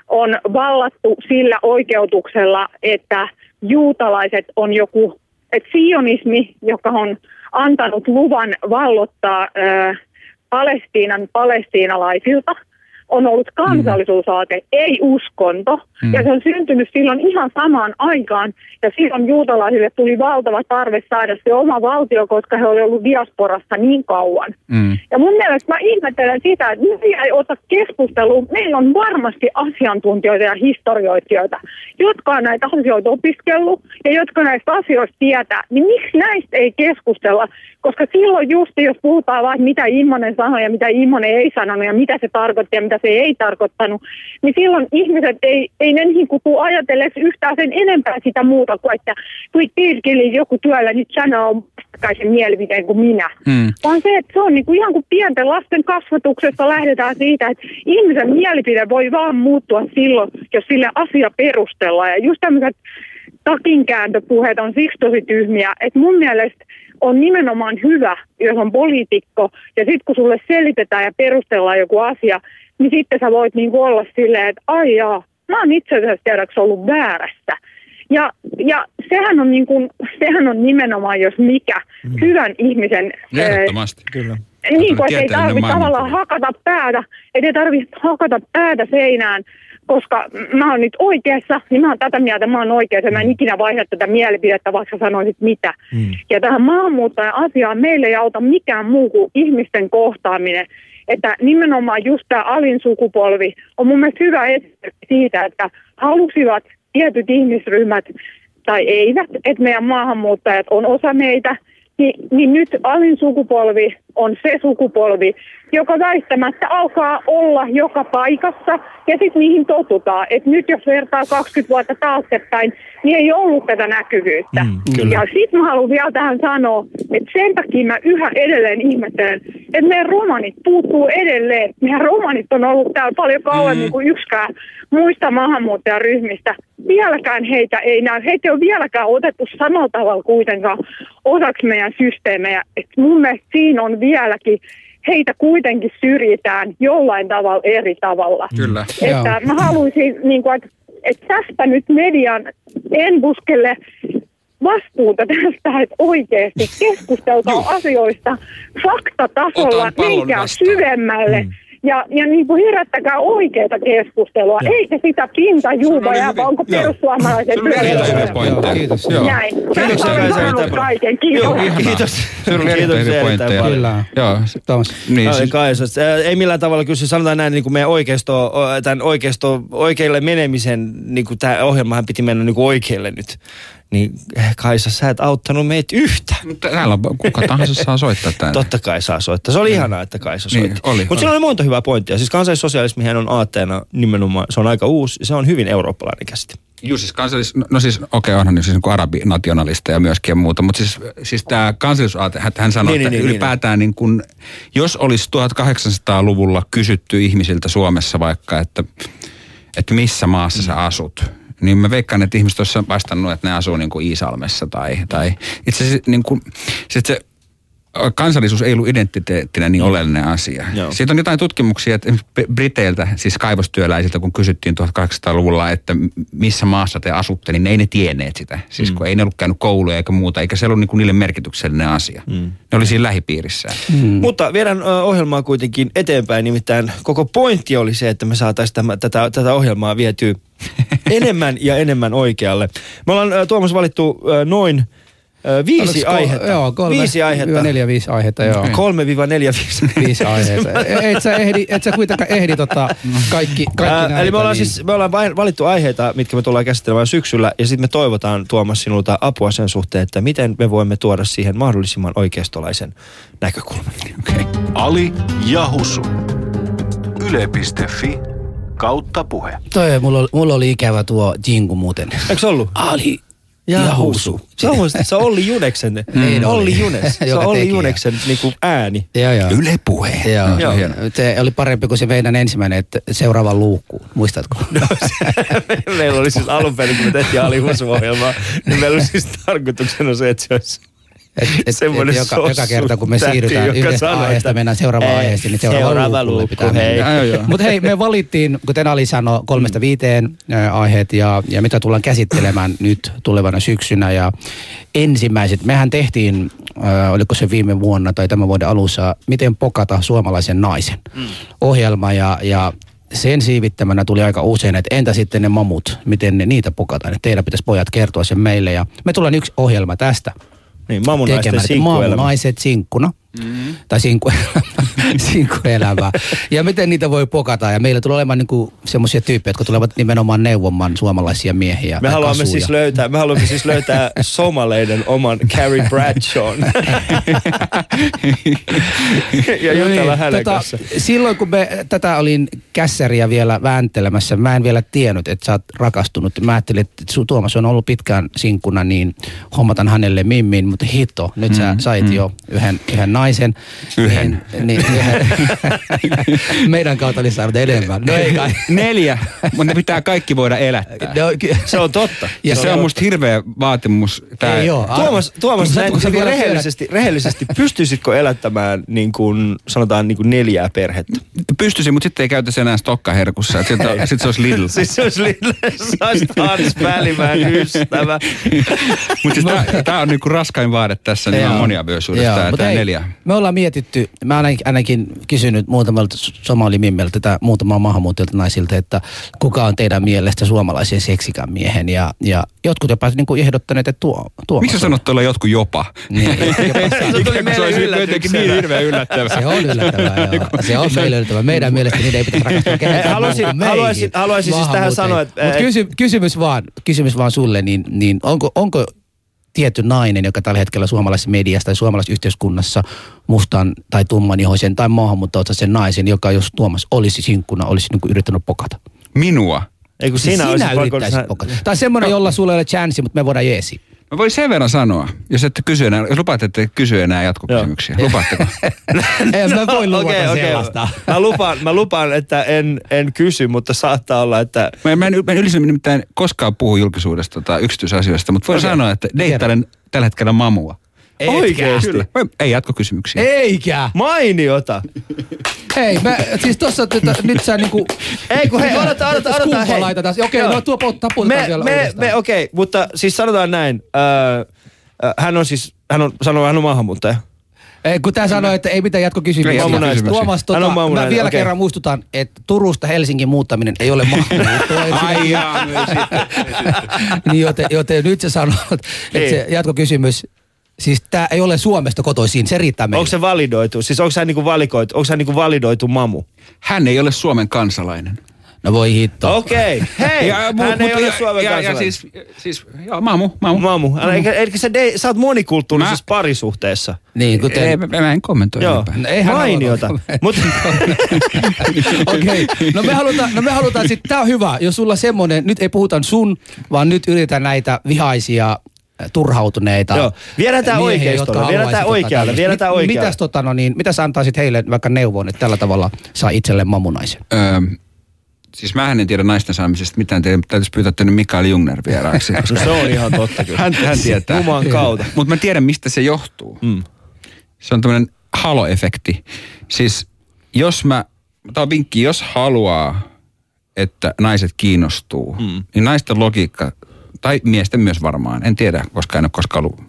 on vallattu sillä oikeutuksella, että juutalaiset on joku, että sionismi, joka on antanut luvan vallottaa ö, Palestiinan palestiinalaisilta on ollut kansallisuusaate, mm. ei uskonto. Mm. Ja se on syntynyt silloin ihan samaan aikaan. Ja silloin juutalaisille tuli valtava tarve saada se oma valtio, koska he olivat ollut diasporassa niin kauan. Mm. Ja mun mielestä mä ihmettelen sitä, että media ei ota keskusteluun. Meillä on varmasti asiantuntijoita ja historioitsijoita, jotka on näitä asioita opiskellut ja jotka näistä asioista tietää. Niin miksi näistä ei keskustella? Koska silloin just, jos puhutaan vaan, mitä Immonen sanoi ja mitä Immonen ei sanonut ja mitä se tarkoitti ja mitä se ei tarkoittanut, niin silloin ihmiset ei, ei ne niin kuin tuu ajatelleeksi yhtään sen enempää sitä muuta kuin, että kui Pirkeli joku työllä nyt sanoo vastakkaisen mielipiteen kuin minä. Mm. Vaan se, että se on niin kuin ihan kuin pienten lasten kasvatuksessa lähdetään siitä, että ihmisen mielipide voi vaan muuttua silloin, jos sille asia perustellaan. Ja just tämmöiset takinkääntöpuheet on siksi tosi tyhmiä, että mun mielestä on nimenomaan hyvä, jos on poliitikko, ja sitten kun sulle selitetään ja perustellaan joku asia, niin sitten sä voit niin olla silleen, että ai jaa, mä oon itse asiassa tiedäks ollut väärässä. Ja, ja sehän, on niin kuin, sehän on nimenomaan, jos mikä, mm. hyvän ihmisen... Ehdottomasti, ää, kyllä. Niin kuin, ei tarvitse tavallaan hakata päätä, ei tarvitse hakata päätä seinään, koska mä oon nyt oikeassa, niin mä oon tätä mieltä, mä oon oikeassa, mä en ikinä vaihda tätä mielipidettä, vaikka sanoisit mitä. Mm. Ja tähän maahanmuuttajan asiaan meille ei auta mikään muu kuin ihmisten kohtaaminen. Että nimenomaan just tämä alin sukupolvi on mun mielestä hyvä esimerkki siitä, että halusivat tietyt ihmisryhmät tai eivät, että meidän maahanmuuttajat on osa meitä, niin, niin nyt alin sukupolvi on se sukupolvi, joka väistämättä alkaa olla joka paikassa ja sitten niihin totutaan. Et nyt jos vertaa 20 vuotta taaksepäin, niin ei ollut tätä näkyvyyttä. Mm, ja sitten mä haluan vielä tähän sanoa, että sen takia mä yhä edelleen ihmettelen, että meidän romanit puuttuu edelleen. Meidän romanit on ollut täällä paljon kauemmin mm. kuin yksikään muista maahanmuuttajaryhmistä. Vieläkään heitä ei näy. Heitä ei ole vieläkään otettu samalla tavalla kuitenkaan osaksi meidän systeemejä. Et mun mielestä siinä on vieläkin heitä kuitenkin syrjitään jollain tavalla eri tavalla. Kyllä. Että mä haluaisin, niin kuin, että, että tästä nyt median en buskelle vastuuta tästä, että oikeasti keskusteltaan asioista faktatasolla, menkää syvemmälle. Mm ja, ja niin kuin herättäkää oikeaa keskustelua, ja. eikä sitä pintajuumoja, vaan onko perussuomalaiset työllisyyttä. Kiitos. Joo. Näin. Kiitos. Olen kaiken. Kiitos. Joo, kiitos. Se oli erittäin hyviä pointteja. Kyllä. Joo. Niin, siis... Kaisas. Ei millään tavalla kyllä se sanotaan näin, niin kuin meidän oikeisto, tämän oikeisto, oikealle menemisen, niin kuin tämä ohjelmahan piti mennä niin kuin oikealle nyt niin Kaisa, sä et auttanut meitä yhtä. Täällä on, kuka tahansa saa soittaa tänne. Totta kai saa soittaa. Se oli mm. ihanaa, että Kaisa Niin, soitti. oli, Mutta oli. siinä oli monta hyvää pointtia. Siis kansallissosialismihän on aatteena nimenomaan, se on aika uusi, se on hyvin eurooppalainen käsite. Juu, siis kansallis... No, no siis, okei, okay, onhan niin siis niin arabinationalisteja myöskin ja muuta, mutta siis, siis tämä kansallisuusaate, hän, sanoi, Niin, niin, että niin, niin, niin, ylipäätään niin kun, jos olisi 1800-luvulla kysytty ihmisiltä Suomessa vaikka, että, että missä maassa mm. sä asut, niin mä veikkaan, että ihmiset olisivat vastannut, että ne asuu niin kuin Iisalmessa tai, tai itse asiassa niin kuin, sit se kansallisuus ei ollut identiteettinä niin oleellinen asia. Joo. Siitä on jotain tutkimuksia, että Briteiltä, siis kaivostyöläisiltä, kun kysyttiin 1800-luvulla, että missä maassa te asutte, niin ne ei ne tienneet sitä. Siis kun ei ne ollut käynyt kouluja eikä muuta, eikä se ollut niin kuin niille merkityksellinen asia. Mm. Ne oli siinä lähipiirissään. Mm. Mutta viedään ohjelmaa kuitenkin eteenpäin, nimittäin koko pointti oli se, että me saataisiin tämä, tätä, tätä ohjelmaa vietyä enemmän ja enemmän oikealle. Me ollaan Tuomas valittu noin viisi kol- aihetta. Joo, kolme, viisi aihetta. Neljä, viisi aihetta, joo. Kolme viiva neljä viisi. Viisi aihetta. Et sä, ehdi, et sä kuitenkaan ehdi tota kaikki, kaikki Ää, näitä. eli me ollaan niin. siis me ollaan valittu aiheita, mitkä me tullaan käsittelemään syksyllä, ja sitten me toivotaan Tuomas sinulta apua sen suhteen, että miten me voimme tuoda siihen mahdollisimman oikeistolaisen näkökulman. Okay. Ali ja Husu. Yle.fi kautta puhe. Toi, mulla, oli- mulla oli ikävä tuo jingu muuten. Eikö se ollut? Ali Ja, huusu. Se on, se on Olli Juneksen. Niin Olli oli. Junes. Se on Olli Juneksen niin kuin ääni. Joo, joo. Yle puhe. Joo, Joo. Se oli parempi kuin se meidän ensimmäinen, että seuraava luukku. Muistatko? meillä oli siis alun perin, kun me tehtiin Ali Husu-ohjelmaa, niin meillä oli siis tarkoituksena se, että se olisi Et, et, Semmoinen et joka, joka kerta, kun me tähti, siirrytään joka yhdestä sanoo, aiheesta, mennään seuraavaan ei, aiheeseen, niin seuraava, seuraava luukku, pitää hei. mennä. Mutta hei, me valittiin, kuten Ali sanoi, kolmesta viiteen ä, aiheet ja, ja mitä tullaan käsittelemään nyt tulevana syksynä. Ja ensimmäiset, mehän tehtiin, äh, oliko se viime vuonna tai tämän vuoden alussa, miten pokata suomalaisen naisen mm. ohjelma ja, ja sen siivittämänä tuli aika usein, että entä sitten ne mamut, miten ne, niitä pokataan. Että teidän pitäisi pojat kertoa sen meille ja me tullaan yksi ohjelma tästä Niin, että sinkkuelämä. maamунaiset sinkkuna. Mm-hmm. Tai sinkkuelämä. sinkkuelämää. Ja miten niitä voi pokata. Ja meillä tulee olemaan niinku semmoisia tyyppejä, jotka tulevat nimenomaan neuvomaan suomalaisia miehiä. Me haluamme, kasuja. siis löytää, me haluamme siis löytää somaleiden oman Carrie Bradshawn. ja No jutella niin, hänen tota, kanssa. Silloin kun me tätä olin kässäriä vielä vääntelemässä, mä en vielä tiennyt, että sä oot rakastunut. Mä ajattelin, että su- Tuomas on ollut pitkään sinkkuna, niin hommatan hänelle mimmin, mutta hito, nyt sä sait jo yhden, yhden naisen. Yhden. Niin, niin yhden. Meidän kautta oli saanut enemmän. No ei kai. Neljä, mutta ne pitää kaikki voida elättää. No, ky- Se on totta. Ja se on musta hirveä vaatimus. Tää, Ei oo. Tuomas, Tuomas Sä- näin, sä niin vielä rehellisesti, rehellisesti, pystyisitkö elättämään niin kuin, sanotaan niin kuin neljää perhettä? Pystyisin, mutta sitten ei käytäisi enää stokkaherkussa. Sitten sit se olisi Lidl. Siis se olisi Lille, se olisi Hans Välimäen ystävä. Mutta siis tämä on niinku raskain vaade tässä niin Joo. moniavioisuudessa, Joo, tämä neljä. Me ollaan mietitty, mä ainakin, ainakin kysynyt muutamalta somalimimmiltä tätä muutamaa maahanmuuttajilta naisilta, että kuka on teidän mielestä suomalaisen seksikän miehen. Ja, ja jotkut jopa niin kuin ehdottaneet, että tuo, tuo Miksi sanot tuolla jotkut jopa? Niin, jopa Se tuli meille jotenkin niin hirveän yllättävää. se on yllättävää, joo. Se on meille yllättävää. Meidän mielestä niitä ei pitäisi rakastaa kenenkään Haluaisin- haluaisin- haluaisin siis tähän sanoa, että- Mutta kysy, kysymys, vaan, kysymys vaan sulle, niin, niin onko, onko tietty nainen, joka tällä hetkellä suomalaisessa mediassa tai suomalaisessa yhteiskunnassa mustan tai tummanihoisen tai maahanmuuttajataustaisen naisen, joka jos Tuomas olisi sinkkuna, olisi niin kuin yrittänyt pokata. Minua. Ei kun Siis sinä, olisit sinä yrittäisit pokata. Tai semmoinen, jolla sulla ei ole chanssi, mutta me voidaan jeesi. Mä voin sen verran sanoa, jos ette kysy enää, jos lupaatte, että ette kysy enää jatkokysymyksiä. Lupaatteko? En mä voi luvata okei. sellaista. Mä lupaan, mä lupaan, että en, en kysy, mutta saattaa olla, että... Mä, mä en, mä en yleensä nimittäin koskaan puhu julkisuudesta tai yksityisasioista, mutta voin Okei. sanoa, että deittailen tällä hetkellä mamua. Oikeesti? Kyllä. Ei jatkokysymyksiä. Eikä! Mainiota. Hei, mä, siis tossa tota, nyt sä niinku... Ei kun hei, odota, odota, odota, hei. laitetaan. Okei, Joo. no tuo taputetaan me, vielä me, uudestaan. me, okei, mutta siis sanotaan näin. Öö, hän on siis, hän on, sanoo, hän on maahanmuuttaja. Ei, kun tää sanoi, että ei mitään Ei jatkokysymyksiä. Tuomas, tota, mä vielä okei. kerran muistutan, että Turusta Helsingin muuttaminen ei ole maahanmuuttoa. Ai jaa, niin joten, joten nyt sä sanot, että Niin. se jatkokysymys, siis tää ei ole Suomesta kotoisin, se riittää meille. Onko se validoitu? Siis onko hän niinku valikoitu, onko hän niinku validoitu mamu? Hän ei ole Suomen kansalainen. No voi hitto. Okei, hei, mu- hän ei ole Suomen ja, ja, kansalainen. siis, siis joo, mamu, mamu. Mamu. Eli, eli sä, de, sä oot monikulttuurisessa Mä- parisuhteessa. Niin, kuten... Ei, mä, mä en kommentoi Joo, enempää. No eihän mainiota. ole. Mutta Okei, okay. no me halutaan, no me halutaan sitten, tää on hyvä, jos sulla semmonen, nyt ei puhuta sun, vaan nyt yritetään näitä vihaisia turhautuneita Joo. Viedään miehiä, oikeistolle, viedään haluaisi oikealle, tämmöistä. viedään tää Mi- oikealle. Mitäs, tota, no niin, mitä sä antaisit heille vaikka neuvon, että tällä tavalla saa itselleen mamunaisen? Öö, Siis mä en tiedä naisten saamisesta mitään. Teidän täytyisi pyytää tänne Mikael Jungner vieraaksi. No se on ihan totta kyllä. Hän, hän tietää. Jumalan kautta. Mutta mä tiedän, mistä se johtuu. Mm. Se on tämmöinen halo-efekti. Siis jos mä, tämä on vinkki, jos haluaa, että naiset kiinnostuu, mm. niin naisten logiikka, tai miesten myös varmaan, en tiedä, koska en ole koskaan ollut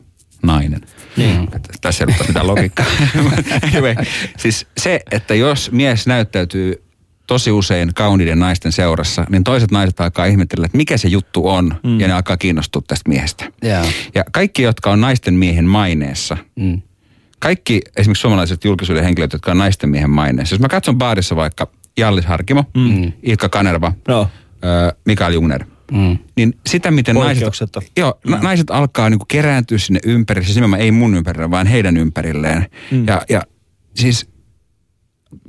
nainen. Niin. Tässä ei ole mitään logiikkaa. anyway, siis se, että jos mies näyttäytyy tosi usein kauniiden naisten seurassa, niin toiset naiset alkaa ihmetellä, että mikä se juttu on, mm. ja ne alkaa kiinnostua tästä miehestä. Joo. Ja kaikki, jotka on naisten miehen maineessa, Mm. kaikki esimerkiksi suomalaiset julkisuuden henkilöt, jotka on naisten miehen maineessa. Jos mä katson baarissa vaikka Jallis Harkimo, mm. Ilkka Kanerva, ö, Mikael Jungner, Mm. niin sitä miten naiset, joo, na, naiset alkaa niinku kerääntyä sinne ympärille, siis nimenomaan ei mun ympärille, vaan heidän ympärilleen. Mm. Ja, ja siis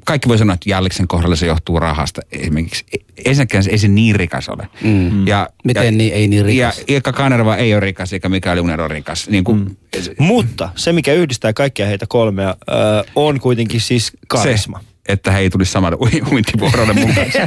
kaikki voi sanoa, että Jalliksen kohdalla se johtuu rahasta. Esimerkiksi ensinnäkään se ei se niin rikas ole. Mm. Ja, Miten ja, niin, ei niin rikas? Ja Ilkka Kanerva ei ole rikas, eikä Mikael Jungner ole rikas. Niin kuin, mm. Mutta se, mikä yhdistää kaikkia heitä kolmea, ö, on kuitenkin siis karisma. Se, että he ei tulisi samalle ui- uintivuorolle mun kanssa.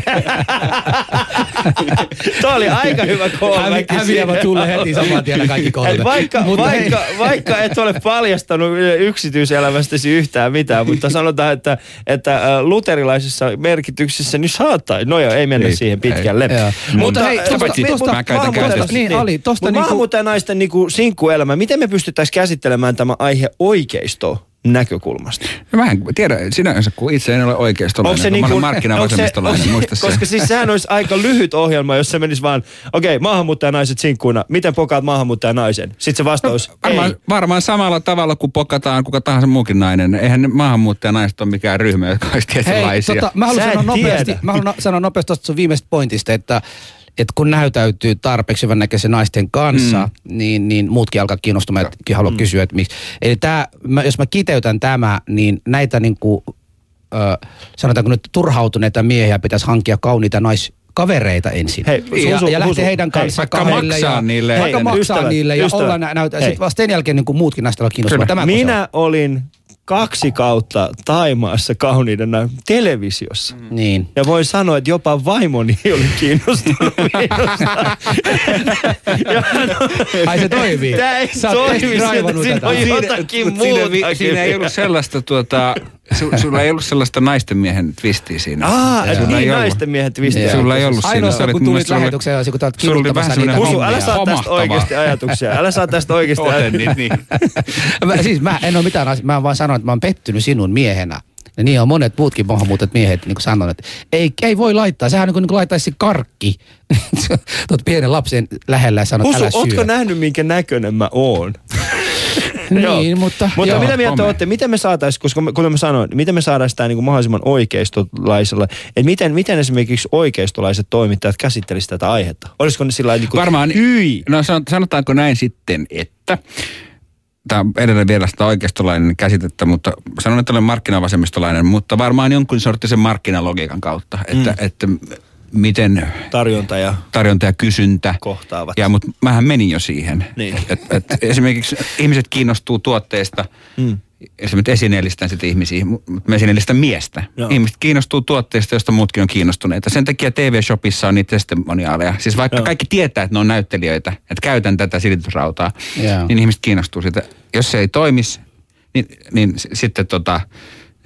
Tuo oli aika hyvä kolme. Häviävä tulle heti saman tien kaikki kolme. Et vaikka, Mutta hei. vaikka, vaikka et ole paljastanut yksityiselämästäsi yhtään mitään, mutta sanotaan, että, että äh, luterilaisessa merkityksessä niin saattaa. No joo, ei mennä Ei, siihen pitkälle. ei. Joo. Mutta hei, tosta- paitsi tosta- mä käytän maahanmuuttajanaisten- käytöstä. Niin, Ali, tosta Mutta niinku- maahanmuuttajanaisten niinku sinkkuelämä, miten me pystyttäisiin käsittelemään tämä aihe oikeisto näkökulmasta? No Mä en tiedä sinänsä, kun itse en ole oikeistolainen. kun mä olen markkinavasemmistolainen, onko se- muista se. Koska siis sehän olisi aika lyhyt ohjelma, jos se menisi vaan, okei, okay, maahanmuuttajanaiset sinkkuina, miten pokaat maahanmuuttajanaisen? Sitten se vastaus, no, Varmaan, ei. varmaan samalla tavalla kuin pokataan kuka tahansa muukin nainen. Eihän ne maahanmuuttajanaiset ole mikään ryhmä, jotka olisi Hei, tietynlaisia. tota, mä haluan sanoa nopeasti, tiedä. mä haluan no- sanoa nopeasti tuosta sun viimeisestä pointista, että että kun näytäytyy tarpeeksi hyvän näköisen naisten kanssa, mm. niin, niin muutkin alkaa kiinnostumaan, että haluaa mm. kysyä, että miksi. Eli tää, mä, jos mä kiteytän tämä, niin näitä niin kuin, ö, sanotaanko nyt turhautuneita miehiä pitäisi hankkia kauniita naiskavereita ensin. Hei, ja, ja lähteä Susu, heidän hei, kanssaan vaikka kahdelle maksaa ja, niille Vaikka maksaa ystävät, niille ja ystävät. olla nä, näytä. Hei. Sitten vasta sen jälkeen niin kuin muutkin näistä. Tämä Minä olin kaksi kautta Taimaassa kauniiden televisiossa. Mm. Niin. Ja voin sanoa, että jopa vaimoni oli kiinnostunut minusta. no, Ai se toimii. Tää ei Sä toimi, siinä on Siinä- jotakin Mut siinä, siinä ei ollut sellaista, tuota, su, sulla ei ollut sellaista naisten miehen twistiä siinä. Aa, et Sulla niin ei ollut. naisten miehet twistiä. Joo. Sulla ei ollut siinä. Olit kun tulit lähetykseen, olisi kun oli kirjoittamassa niitä Husu, älä saa tästä oikeasti ajatuksia. Älä saa tästä oikeasti Oten, niin, niin. mä, siis mä en ole mitään asiaa, mä vaan sanon, että mä oon pettynyt sinun miehenä. Ja niin on monet muutkin maahanmuutat miehet niin kuin sanon, että ei, ei voi laittaa. Sehän on niin kuin, niin kuin laittaisi karkki tuot pienen lapsen lähellä ja sanot, Husu, älä syö. ootko nähnyt, minkä näköinen mä oon? Niin, mutta... Mutta joo. mitä mieltä olette, miten me saataisiin, koska me- kuten mä sanoin, miten me saadaan sitä niin kuin mahdollisimman oikeistolaisella, että miten, miten esimerkiksi oikeistolaiset toimittajat käsittelisivät tätä aihetta? Olisiko ne sillä niin kuin, Varmaan, hyi, no san- sanotaanko näin sitten, että tämä on edelleen vielä sitä oikeistolainen käsitettä, mutta sanon, että olen markkinavasemmistolainen, mutta varmaan jonkun sorttisen markkinalogiikan kautta, että, mm. että miten tarjonta ja tarjonta ja kysyntä. kohtaavat. Ja, mutta mähän menin jo siihen. Niin. Et, et esimerkiksi ihmiset kiinnostuu tuotteista, mm. esimerkiksi esineellistän sitten ihmisiä, mutta mä esineellistän miestä. Joo. Ihmiset kiinnostuu tuotteista, joista muutkin on kiinnostuneita. Sen takia TV-shopissa on niitä testimoniaaleja. Siis vaikka Joo. kaikki tietää, että ne on näyttelijöitä, että käytän tätä silitysrautaa, Joo. niin ihmiset kiinnostuu siitä. Jos se ei toimisi, niin, niin s- sitten tota,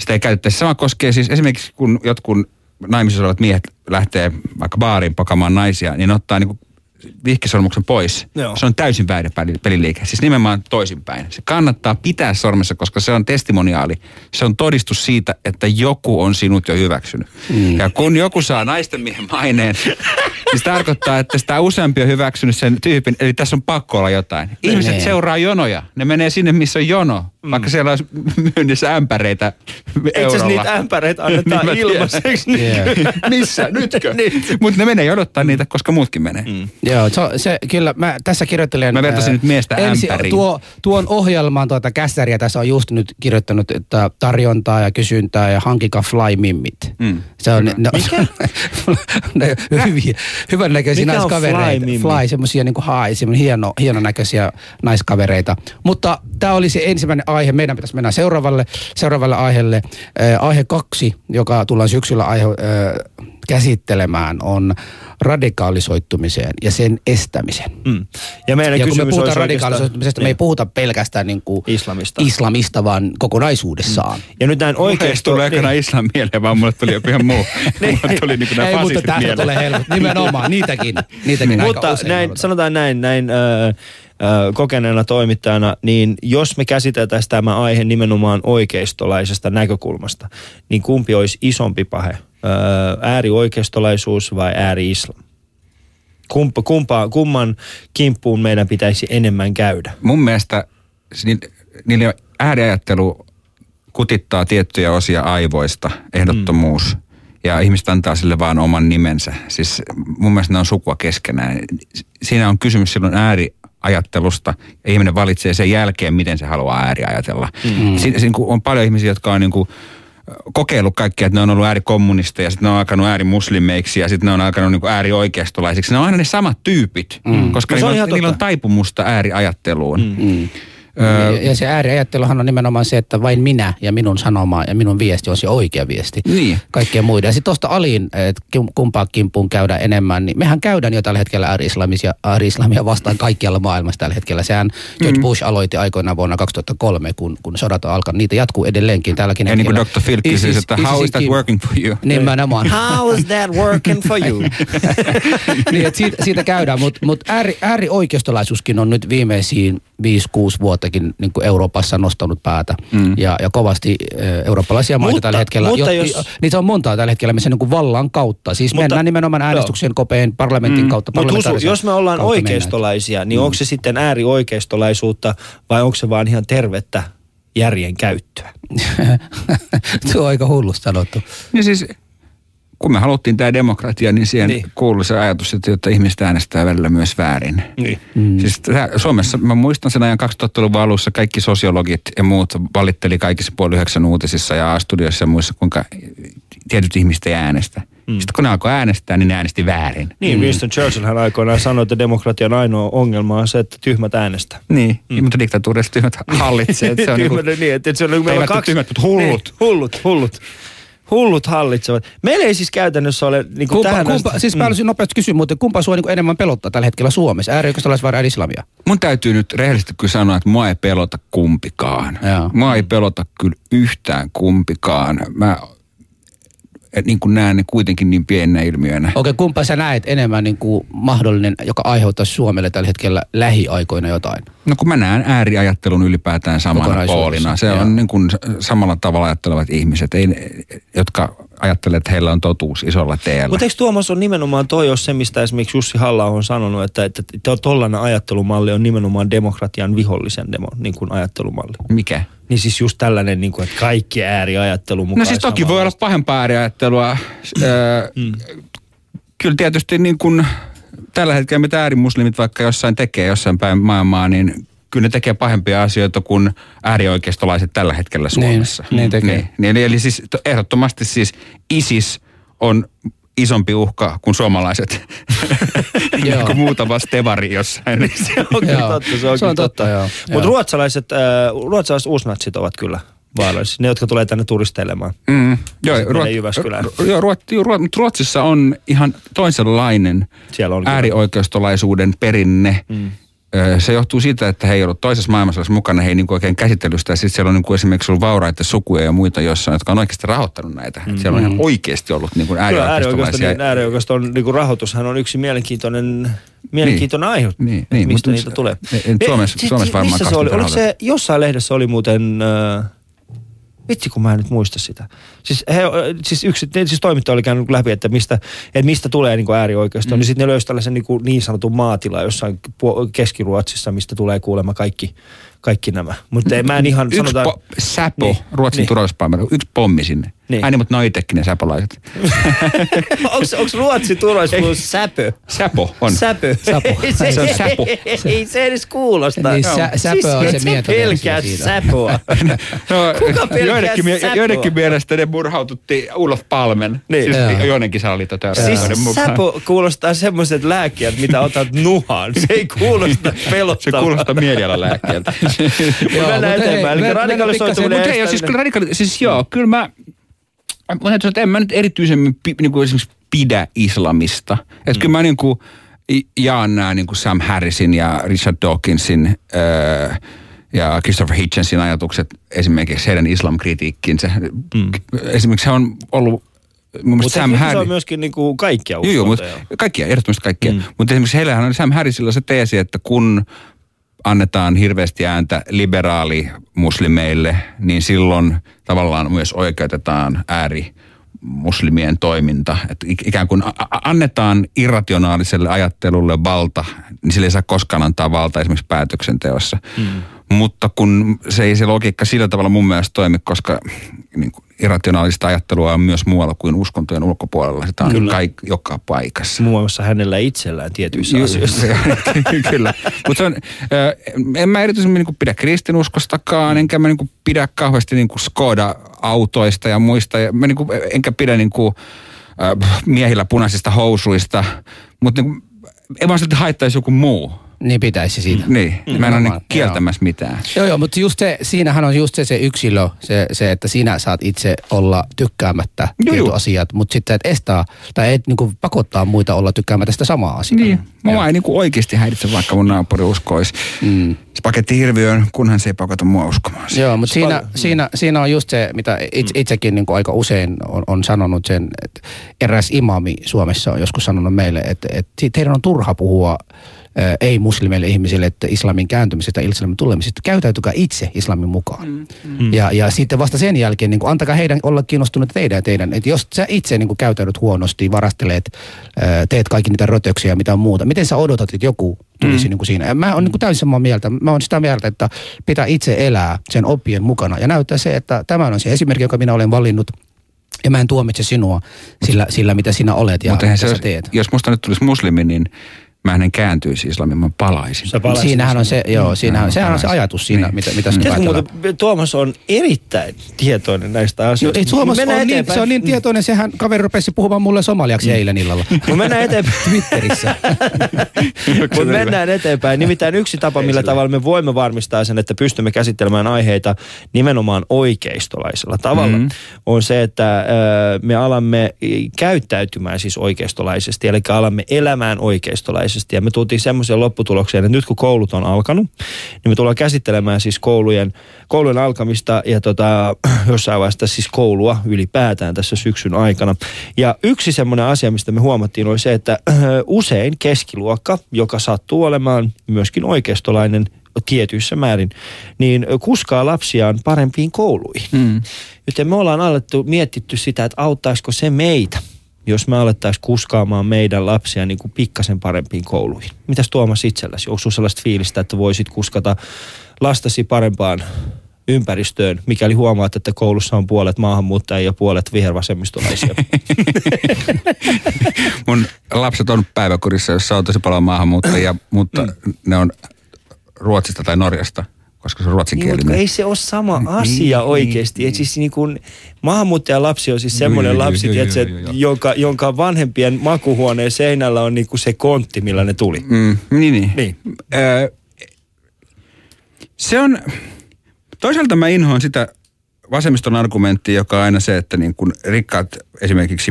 sitä ei käytettäisi. Sama koskee siis esimerkiksi, kun jotkut naimisissa olevat miehet lähtee vaikka baariin pakamaan naisia, niin ne ottaa niinku vihkisormuksen pois. Joo. Se on täysin väärä peli- peliliike. Siis nimenomaan toisinpäin. Se kannattaa pitää sormessa, koska se on testimoniaali. Se on todistus siitä, että joku on sinut jo hyväksynyt. Mm. Ja kun joku saa naisten miehen maineen, niin se tarkoittaa, että sitä useampi on hyväksynyt sen tyypin. Eli tässä on pakko olla jotain. Ihmiset Niin. seuraa jonoja. Ne menee sinne, missä on jono. Mm. Vaikka siellä olisi myynnissä ämpäreitä Itse eurolla. niitä ämpäreitä annetaan Niin ilmaiseksi. Yeah. Missä? Nytkö? Niin. Mutta ne menee jonottaa niitä, koska muutkin menee. Mm. Joo, se, se, kyllä, mä tässä kirjoittelen... Mä vertasin ää, nyt miestä ämpäriin. tuo, tuon ohjelman tuota kässäriä tässä on just nyt kirjoittanut, että tarjontaa ja kysyntää ja hankika fly mimmit. Mm. Se on, no, ne, hyviä, hyvän näköisiä Mikä on naiskavereita. fly? Fly, semmoisia niin kuin semmoinen hieno, hieno näköisiä naiskavereita. Mutta tämä oli se ensimmäinen aihe. Meidän pitäisi mennä seuraavalle, seuraavalle aiheelle. Äh, aihe kaksi, joka tullaan syksyllä aihe, äh, käsittelemään, on radikaalisoittumiseen ja sen estämisen. Mm. Ja meidän Ja kun me kysymys puhutaan olisi radikaalisoitumisesta, oikeastaan- me ei puhuta pelkästään niin kuin Islamista. islamista, vaan kokonaisuudessaan. Ja nyt näin Oikeasti tulee aikana islam mieleen, vaan mulle tuli joku ihan muu. mulle tuli niin kuin nämä Ei, mutta mieleen. tulee helposti. Nimenomaan, niitäkin. niitäkin aika Mutta usein näin, odotan. sanotaan näin, näin ö, ö, kokeneena toimittajana, niin jos me käsiteltäisiin tämä aihe nimenomaan oikeistolaisesta näkökulmasta, niin kumpi olisi isompi pahe? Äärioikeistolaisuus vai ääri-islam? Kumpa, kumpa, kumman kimppuun meidän pitäisi enemmän käydä? Mun mielestä ni- niille ääriajattelu kutittaa tiettyjä osia aivoista, ehdottomuus. Mm. Ja ihmiset antaa sille vaan oman nimensä. Siis mun mielestä ne on sukua keskenään. Siinä on kysymys silloin ääriajattelusta ja ihminen valitsee sen jälkeen, miten se haluaa ääriajatella. Mm. Siinä, siinä on paljon ihmisiä, jotka on niin kuin kokeillut kaikkea, että ne on ollut äärikommunisteja, sitten ne on alkanut äärimuslimeiksi ja sitten ne on alkanut niin äärioikeistolaisiksi. Ne on aina ne samat tyypit, mm. koska No niillä, on, niillä on taipumusta ääriajatteluun. Mm. Ja, ja se ääriajatteluhan on nimenomaan se, että vain minä ja minun sanoma ja minun viesti on se oikea viesti. Niin. Kaikkien muiden. Ja sitten tuosta aliin, että kim- kumpaa kimppuun käydään enemmän, niin mehän käydään jo tällä hetkellä ääri-islamia vastaan kaikkialla maailmassa tällä hetkellä. Sehän George Bush aloitti aikoinaan vuonna 2003, kun, kun sodat on alkanut. Niitä jatkuu edelleenkin tälläkin Ja niin kuin hetkellä. Dr. Phil kysyi, että how is that working for you? Nimenomaan. How is that working for you? niin, että siitä, siitä käydään, mutta mut ääri, äärioikeistolaisuuskin on nyt viimeisiin 5-6 vuottakin niin kuin Euroopassa nostanut päätä. Mm. Ja, ja kovasti äh, eurooppalaisia maita Mutta- tällä hetkellä. mutta jo, jos- Niitä on montaa tällä hetkellä, missä niin kuin vallan kautta. Siis Mutta- mennään nimenomaan joo. äänestyksen kopeen parlamentin mm. kautta. Mutta jos me ollaan kautta mennään. oikeistolaisia, niin onko se sitten äärioikeistolaisuutta vai onko se vaan ihan tervettä järjen käyttöä? Tuo on aika hullusti sanottu. Niin siis, kun me haluttiin tämä demokratia, niin siihen Niin. niin. kuului se ajatus, että, että ihmiset äänestää välillä myös väärin. Niin. Mm. Siis tää, Suomessa, mä muistan sen ajan 2000-luvun alussa, kaikki sosiologit ja muut valitteli kaikissa puoli yhdeksän uutisissa ja A-studioissa ja muissa, kuinka tietyt ihmiset ei äänestä. Mm. Sitten kun ne alkoi äänestää, niin ne äänesti väärin. Niin, Winston Churchill hän aikoinaan sanoi, että demokratian ainoa ongelma on se, että tyhmät äänestää. Niin, mm. mutta diktatuurissa tyhmät hallitsee. Että se on niinku, Tyhmät, niin, että se on niin, meillä on kaksi... tyhmät, mutta hullut. Niin, hullut, hullut. Hullut hallitsevat. Meillä ei siis käytännössä ole niin kuin Kumpa, tähän kumpa, asti- siis mä haluaisin nopeasti kysyä, mutta kumpa sua niin enemmän pelottaa tällä hetkellä Suomessa? Äärioikeistolais vai ääri-islamia? mun täytyy nyt rehellisesti kyllä sanoa, että mua ei pelota kumpikaan. Joo. Mua ei pelota kyllä yhtään kumpikaan. Mä et niin kuin näen ne kuitenkin niin pienenä ilmiönä. Okei, kumpa sä näet enemmän niin kuin mahdollinen, joka aiheuttaisi Suomelle tällä hetkellä lähiaikoina jotain? No kun mä näen ääriajattelun ylipäätään samana poolina. Se on niin kuin samalla tavalla ajattelevat ihmiset, ei, jotka ajattelee, että heillä on totuus isolla teellä. Mutta eikö Tuomas on nimenomaan toi ole se, mistä esimerkiksi Jussi halla on sanonut, että, että to- tollainen ajattelumalli on nimenomaan demokratian vihollisen demo, niin kuin ajattelumalli. Mikä? Niin siis just tällainen, niin kuin, että kaikki ääriajattelu mukaan. No siis toki voi olla pahempaa ääriajattelua. Öö, Kyllä tietysti niin kuin tällä hetkellä mitä äärimuslimit vaikka jossain tekee jossain päin maailmaa, niin kyllä ne tekee pahempia asioita kuin äärioikeistolaiset tällä hetkellä Suomessa. niin tekee. Niin, niin, eli, siis to- ehdottomasti siis ISIS on isompi uhka kuin suomalaiset. Niin kuin muutama stevari jossain. on kyllä Joo. totta, se on, Se on totta, joo. Mutta ruotsalaiset, äh, ruotsalaiset uusnatsit ovat kyllä vaarallisia. Ne, jotka tulee tänne turisteilemaan. Mm, joo, Ruot. Ru- joo, Ruot, Ruot, mutta Ruotsissa on ihan toisenlainen Siellä on äärioikeistolaisuuden perinne. Mm. Se johtuu siitä, että he ei ollut toisessa maailmansodassa mukana, he ei niin oikein käsitellyt sitä. Sitten siellä on niin kuin esimerkiksi ollut vauraita sukuja ja muita jossain, jotka on oikeasti rahoittanut näitä. Mm. Siellä on ihan oikeasti ollut niin kuin Kyllä äärioikeisto, äärioikeistolaisia. niin, äärioikeiston niin rahoitushan on yksi mielenkiintoinen, mielenkiintoinen aihe, Niin, niin, mistä mutta niitä tulee. Suomessa- Suomessa varmaan missä se oli? Oliko se, jossain lehdessä oli muuten, äh, vitsi kun mä en nyt muista sitä. Siis, he, siis, yksi, siis toimittaja oli käynyt läpi, että mistä, että mistä tulee niin äärioikeisto, mm. niin sitten ne löysi tällaisen niin, kuin niin sanotun maatila jossain Keski-Ruotsissa, mistä tulee kuulemma kaikki, kaikki nämä. Mutta mä en ihan Yksi sanotaan... po- säpo, Niin, Ruotsin niin. turvallisuuspalvelu, yksi pommi sinne. Niin. Ai niin, mutta ne on itsekin ne säpolaiset. onko Ruotsi turvallisuus säpö? Säpo on. Säpö. Säpo. Ei se, Se on säpo. Ei se edes kuulosta. Niin, sä- säpö on se Siis mietoversio pelkää säpoa. No, Kuka pelkää joidenkin, säpoa? joidenkin mielestä ne murhaututti Ulof Palmen. Niin. Siis Joo. joidenkin Siis salaliittoteorioiden mukaan. säpo kuulostaa semmoiset lääkkeet, mitä otat nuhaan. Se ei kuulosta Se pelottavalta. kuulostaa mielialalääkkeeltä. Mennään eteenpäin. Radikalisoituminen Mutta jos siis kyllä radikaali, siis joo, kyllä mä, mä sanoa, että en mä nyt erityisemmin niin kuin esimerkiksi pidä islamista. Että mm. kyllä mä niin kuin jaan nämä niin kuin Sam Harrisin ja Richard Dawkinsin öö, ja Christopher Hitchensin ajatukset esimerkiksi heidän islamkritiikkinsä. Mm. Esimerkiksi se on ollut mun Mutta Sam se Harris. on myöskin niinku kaikkia Joo, joo, mutta uskontoja. kaikkia, ehdottomasti kaikkia. Mm. Mutta esimerkiksi heillähän on Sam Harrisilla se teesi, että kun annetaan hirveästi ääntä liberaalimuslimeille, niin silloin tavallaan myös oikeutetaan ääri muslimien toiminta. Et ik- ikään kuin annetaan irrationaaliselle ajattelulle valta, niin sille ei saa koskaan antaa valta esimerkiksi päätöksenteossa. Mm. Mutta kun se ei se logiikka sillä tavalla mun mielestä toimi, koska niin kuin irrationaalista ajattelua on myös muualla kuin uskontojen ulkopuolella. Sitä on Kyllä. kaik, joka paikassa. Muun muassa hänellä itsellään tietyissä Ju- asioissa. Kyllä. Mutta en mä erityisemmin niinku pidä kristinuskostakaan, enkä mä niinku pidä kauheasti niinku Skoda-autoista ja muista. Ja mä niinku, enkä pidä niinku, ö, miehillä punaisista housuista, mutta niinku, en vaan silti haittaisi joku muu. Niin pitäisi siitä. Niin, mä en ole niinku kieltämässä mitään. Joo, joo, mutta just se, siinähän on just se, se yksilö, se, se, että sinä saat itse olla tykkäämättä Joo, tietyt joo. asiat, mutta sitten et estää tai et niinku pakottaa muita olla tykkäämättä sitä samaa asiaa. Niin, mua ei niinku oikeasti häiritse, vaikka mun naapuri uskoisi Mm. spagettihirviöön, kunhan se ei pakota mua uskomaan. siihen. Joo, mutta siinä, siinä, siinä on just se, mitä itse, itsekin niin kuin aika usein on, on sanonut sen, että eräs imami Suomessa on joskus sanonut meille, että, että teidän on turha puhua ei-muslimeille ihmisille, että islamin kääntymisestä, islamin tulemisesta. Käytäytykää itse islamin mukaan. Mm, mm. Ja, ja sitten vasta sen jälkeen, niin kuin, antakaa heidän olla kiinnostuneet teidän ja teidän. Että jos sä itse niin kuin, käytäydyt huonosti, varastelet, ää, teet kaikki niitä rötöksiä ja mitä muuta, miten sä odotat, että joku tulisi mm. niin kuin siinä? Ja Mä oon niin kuin täysin samaa mieltä. Mä oon sitä mieltä, että pitää itse elää sen oppien mukana ja näyttää se, että tämä on se esimerkki, jonka minä olen valinnut. Ja mä en tuomitse sinua sillä, sillä mitä sinä olet ja Mutta eihän mitä se, sä teet. jos musta nyt tulisi muslimi, niin mä en kääntyisi islamiin, mä palaisin. Sä palaisit Siinähän on se, joo, siinähän, Mm, sehän on se palaisin. ajatus siinä, Niin. mitä, mitä sinä Tiedätkö ajatellaan. muuten, Tuomas on erittäin tietoinen näistä asioista. ei Tuomas on niin, se on niin tietoinen, sehän kaveri rupesi puhumaan mulle somaliaksi eilen illalla. Kun mennään eteenpäin. Twitterissä. Mutta mennään eteenpäin. Nimittäin yksi tapa, millä tavalla me voimme varmistaa sen, että pystymme käsittelemään aiheita nimenomaan oikeistolaisella tavalla, mm-hmm. on se, että ö, me alamme käyttäytymään siis oikeistolaisesti, eli alamme elämään oikeistolaisesti. Ja me tultiin semmoiseen lopputulokseen, että nyt kun koulut on alkanut, niin me tullaan käsittelemään siis koulujen, koulujen alkamista ja tota, jossain vaiheessa siis koulua ylipäätään tässä syksyn aikana. Ja yksi semmoinen asia, mistä me huomattiin, oli se, että usein keskiluokka, joka sattuu olemaan myöskin oikeistolainen tietyissä määrin, niin kuskaa lapsiaan parempiin kouluihin. Mm. Joten me ollaan alettu mietitty sitä, että auttaisiko se meitä, jos me alettaisiin kuskaamaan meidän lapsia niin kuin pikkasen parempiin kouluihin. Mitäs Tuomas itselläsi? Onko sinulla sellaista fiilistä, että voisit kuskata lastasi parempaan ympäristöön, mikäli huomaat, että koulussa on puolet maahanmuuttajia ja puolet vihervasemmistolaisia? Mun lapset on päiväkodissa, jossa on tosi paljon maahanmuuttajia, mutta Mm. ne on Ruotsista tai Norjasta, koska se on Niin, mutta ruotsinkielinen. ei se ole sama asia niin, oikeasti. niin. Et siis niin kuin, maahanmuuttajan lapsi on siis semmoinen joo, joo, lapsi, joo, tiedätkö, joo, joo, joo. Jonka, jonka vanhempien makuhuoneen seinällä on niin kuin se kontti, millä ne tuli. Mm, niin, niin. Niin. Öö, se on, toisaalta mä inhoan sitä vasemmiston argumenttia, joka on aina se, että niin kun rikkaat esimerkiksi,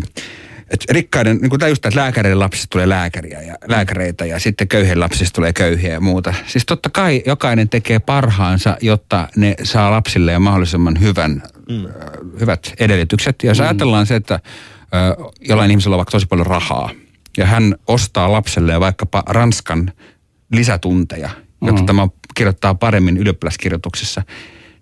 että rikkaiden, niin kuin tämä just että lääkäreiden lapsista tulee lääkäriä ja lääkäreitä ja sitten köyhien lapsista tulee köyhiä ja muuta. Siis totta kai jokainen tekee parhaansa, jotta ne saa lapsille mahdollisimman hyvän, mm. hyvät edellytykset. Ja jos mm. ajatellaan se, että ö, jollain ihmisellä on vaikka tosi paljon rahaa ja hän ostaa lapselleen vaikkapa Ranskan lisätunteja, jotta mm. tämä kirjoittaa paremmin ylioppilaskirjoituksessa,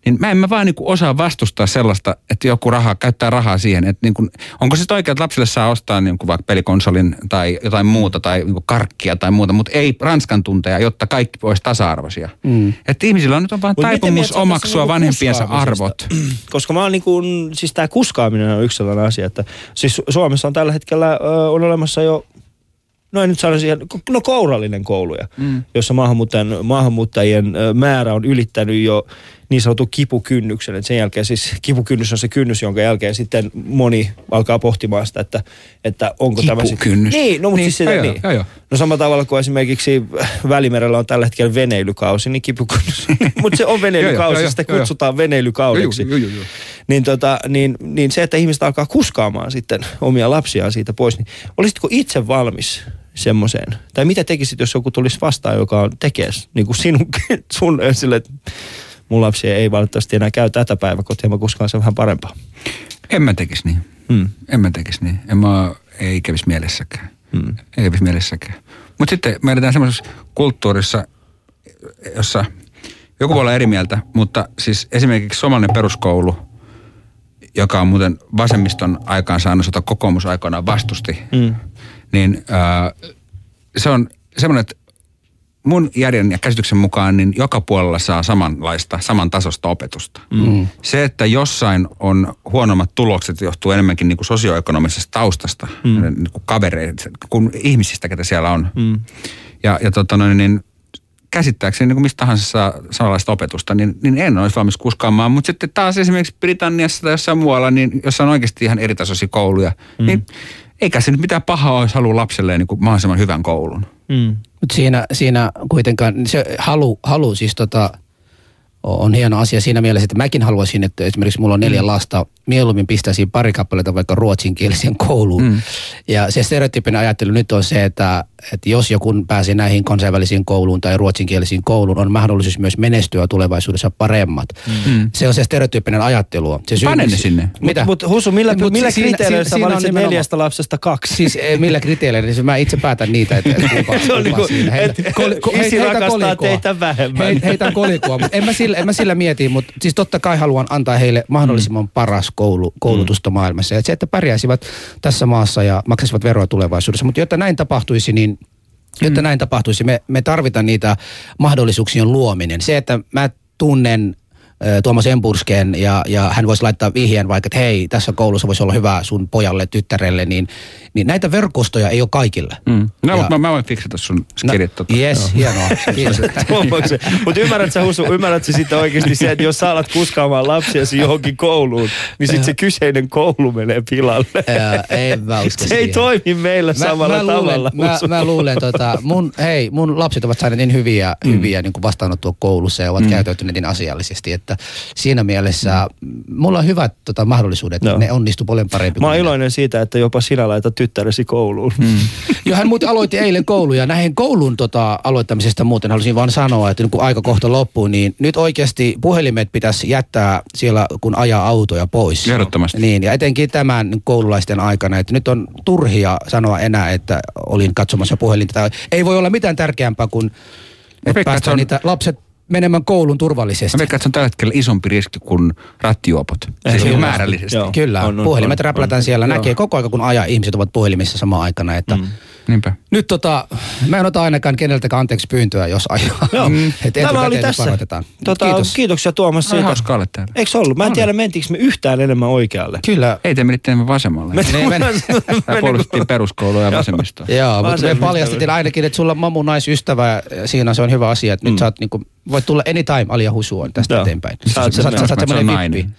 niin mä en mä vaan niinku osaa vastustaa sellaista, että joku raha, käyttää rahaa siihen. Että niinku, onko se oikein, että lapsille saa ostaa niinku vaikka pelikonsolin tai jotain muuta tai niinku karkkia tai muuta, mutta ei Ranskan tunteja, jotta kaikki olisi tasa-arvoisia. Mm. Että ihmisillä on nyt on vaan Mut taipumus omaksua niinku vanhempiensa arvot. Koska mä oon niin kuin, siis tämä kuskaaminen on yksi sellainen asia, että siis Suomessa on tällä hetkellä ö, on olemassa jo no en nyt sanoisi, no kourallinen kouluja, mm. jossa maahanmuuttajien, maahanmuuttajien määrä on ylittänyt jo niin sanotun kipukynnyksen. Et sen jälkeen siis kipukynnys on se kynnys, jonka jälkeen sitten moni alkaa pohtimaan sitä, että, että onko tämä. Kipukynnys. Niin, no mutta Niin, siis sitä, joo, niin. joo. No samalla tavalla kuin esimerkiksi Välimerellä on tällä hetkellä veneilykausi, niin kipukynnys. mutta se on veneilykausi, joo, sitä kutsutaan veneilykaudeksi Joo, joo, joo, niin, tota, niin, niin se, että ihmiset alkaa kuskaamaan sitten omia lapsiaan siitä pois, niin olisitko itse valmis semmoiseen? Tai mitä tekisit, jos joku tulisi vastaan, joka tekee niin kuin sinun, sun sille, että mun lapsi ei valitettavasti enää käy tätä päiväkotia, mä kuskaan sen vähän parempaa. En mä tekisi niin. Hmm. En mä tekisi niin. En mä, ei kävisi mielessäkään. Hmm. Ei kävisi mielessäkään. Mutta sitten me eletään semmoisessa kulttuurissa, jossa joku voi olla eri mieltä, mutta siis esimerkiksi suomalainen peruskoulu, joka on muuten vasemmiston aikaansaannos, jota kokoomus aikoinaan vastusti, Mm. niin äh, se on semmoinen, että mun järjen ja käsityksen mukaan niin joka puolella saa samanlaista, samantasosta opetusta. Mm. Se, että jossain on huonommat tulokset, johtuu enemmänkin niin kuin sosioekonomisesta taustasta, mm. niin kuin kavereista, kuin ihmisistä, ketä siellä on. Mm. Ja, ja tota noin, niin käsittääkseni niin kuin mistä tahansa saa samanlaista opetusta, niin, niin en olisi valmis kuskaamaan. Mutta sitten taas esimerkiksi Britanniassa tai jossain muualla, niin jossa on oikeasti ihan eritasoisia kouluja, mm. niin eikä se nyt mitään pahaa olisi halua lapselleen niin kuin mahdollisimman hyvän koulun. Mm. Mutta siinä, siinä kuitenkaan se halu, halu siis tota, on hieno asia siinä mielessä, että mäkin haluaisin, että esimerkiksi mulla on neljä mm. lasta, mieluummin pistäisin pari kappaletta vaikka ruotsinkieliseen kouluun. Mm. Ja se stereotyyppinen ajattelu nyt on se, että, että jos joku pääsee näihin kansainvälisiin kouluun tai ruotsinkielisiin kouluun, on mahdollisuus myös menestyä tulevaisuudessa paremmat. Mm. Se on se stereotyyppinen ajattelu. Se syy, Pane ne sinne. Mitä? Mutta Husu, millä, Mut millä siinä- kriteereillä siinä- sä siinä neljästä lapsesta kaksi? Siis millä kriteereillä, niin mä itse päätän niitä, että, että kumpa, Se on kumpa niinku, siinä. Heitä- et- koli- ko- isi heitä teitä vähemmän. Heit- Heitän kolikoa, mutta en mä sillä, en mä sillä mieti, mutta siis totta kai haluan antaa heille mahdollisimman paras koulu, koulutusta maailmassa. Ja se, että pärjäisivät tässä maassa ja maksaisivat veroa tulevaisuudessa. Mutta jotta näin tapahtuisi, niin Jotta näin tapahtuisi, me, me tarvitaan niitä mahdollisuuksien luominen. Se, että mä tunnen Tuomas Empursken ja, ja hän voisi laittaa vihjeen vaikka, että hei, tässä koulussa voisi olla hyvä sun pojalle, tyttärelle, niin, niin näitä verkostoja ei ole kaikille. Mm. No, Ja- mutta mä, mä voin fiksata sun skidit. tota. Yes, hienoa. Mutta ymmärrätkö sä Husu, ymmärrätkö sitten oikeasti se, että jos sä alat kuskaamaan lapsiasi johonkin kouluun, niin sitten se kyseinen koulu menee pilalle. En mä usko Se ei toimi meillä samalla mä luulen, tavalla. Mä, Husu. mä luulen, tota, mun, hei, mun lapset ovat saaneet niin hyviä, mm. hyviä niin kuin vastaanottua koulussa ja ovat mm. käyttäytyneet niin asiallisesti, että siinä mielessä mm. mulla on hyvät tota, mahdollisuudet, Joo. ne onnistu paljon parempi. Mä oon iloinen siitä, että jopa sinä laitat tyttäresi kouluun. Mm. Joo, hän muuten aloitti eilen koulu ja näihin koulun tota, aloittamisesta muuten halusin vaan sanoa, että nyt kun aika kohta loppuu, niin nyt oikeasti puhelimet pitäisi jättää siellä, kun ajaa autoja pois. Ehdottomasti. Niin, ja etenkin tämän koululaisten aikana, että nyt on turhia sanoa enää, että olin katsomassa puhelinta. Tai ei voi olla mitään tärkeämpää kuin, että veikkaan, että päästä se on- niitä lapset menemään koulun turvallisesti. Mä veikkaan, että se on tällä hetkellä isompi riski kuin rattijuopot. Siis Kyllä. määrällisesti. Joo. Kyllä, On, on, puhelimet on, räplätään on. siellä, Joo. näkee koko ajan kun ajaa, ihmiset ovat puhelimissa samaan aikana, että mm. Niinpä. Nyt tota, mä en ota ainakaan keneltäkään anteeksi pyyntöä, jos ajaa. Joo. Mm. Tämä oli tässä. varoitetaan. Tota, Kiitos. Kiitoksia Tuomas siitä. hauska olla täällä. Eikö ollut? Mä en tiedä, mentiinkö me yhtään enemmän oikealle. Kyllä. Ei te menitte enemmän vasemmalle. Me- puolustettiin peruskoulua ja vasemmistoa. Joo, mutta me Vasemmista- paljastettiin ainakin, että sulla on mamu naisystävä ja siinä se on hyvä asia. Että nyt sä oot niinku, voit tulla anytime Alia Husu on tästä Joo. eteenpäin. Sä oot Sä sä semmoinen vippi.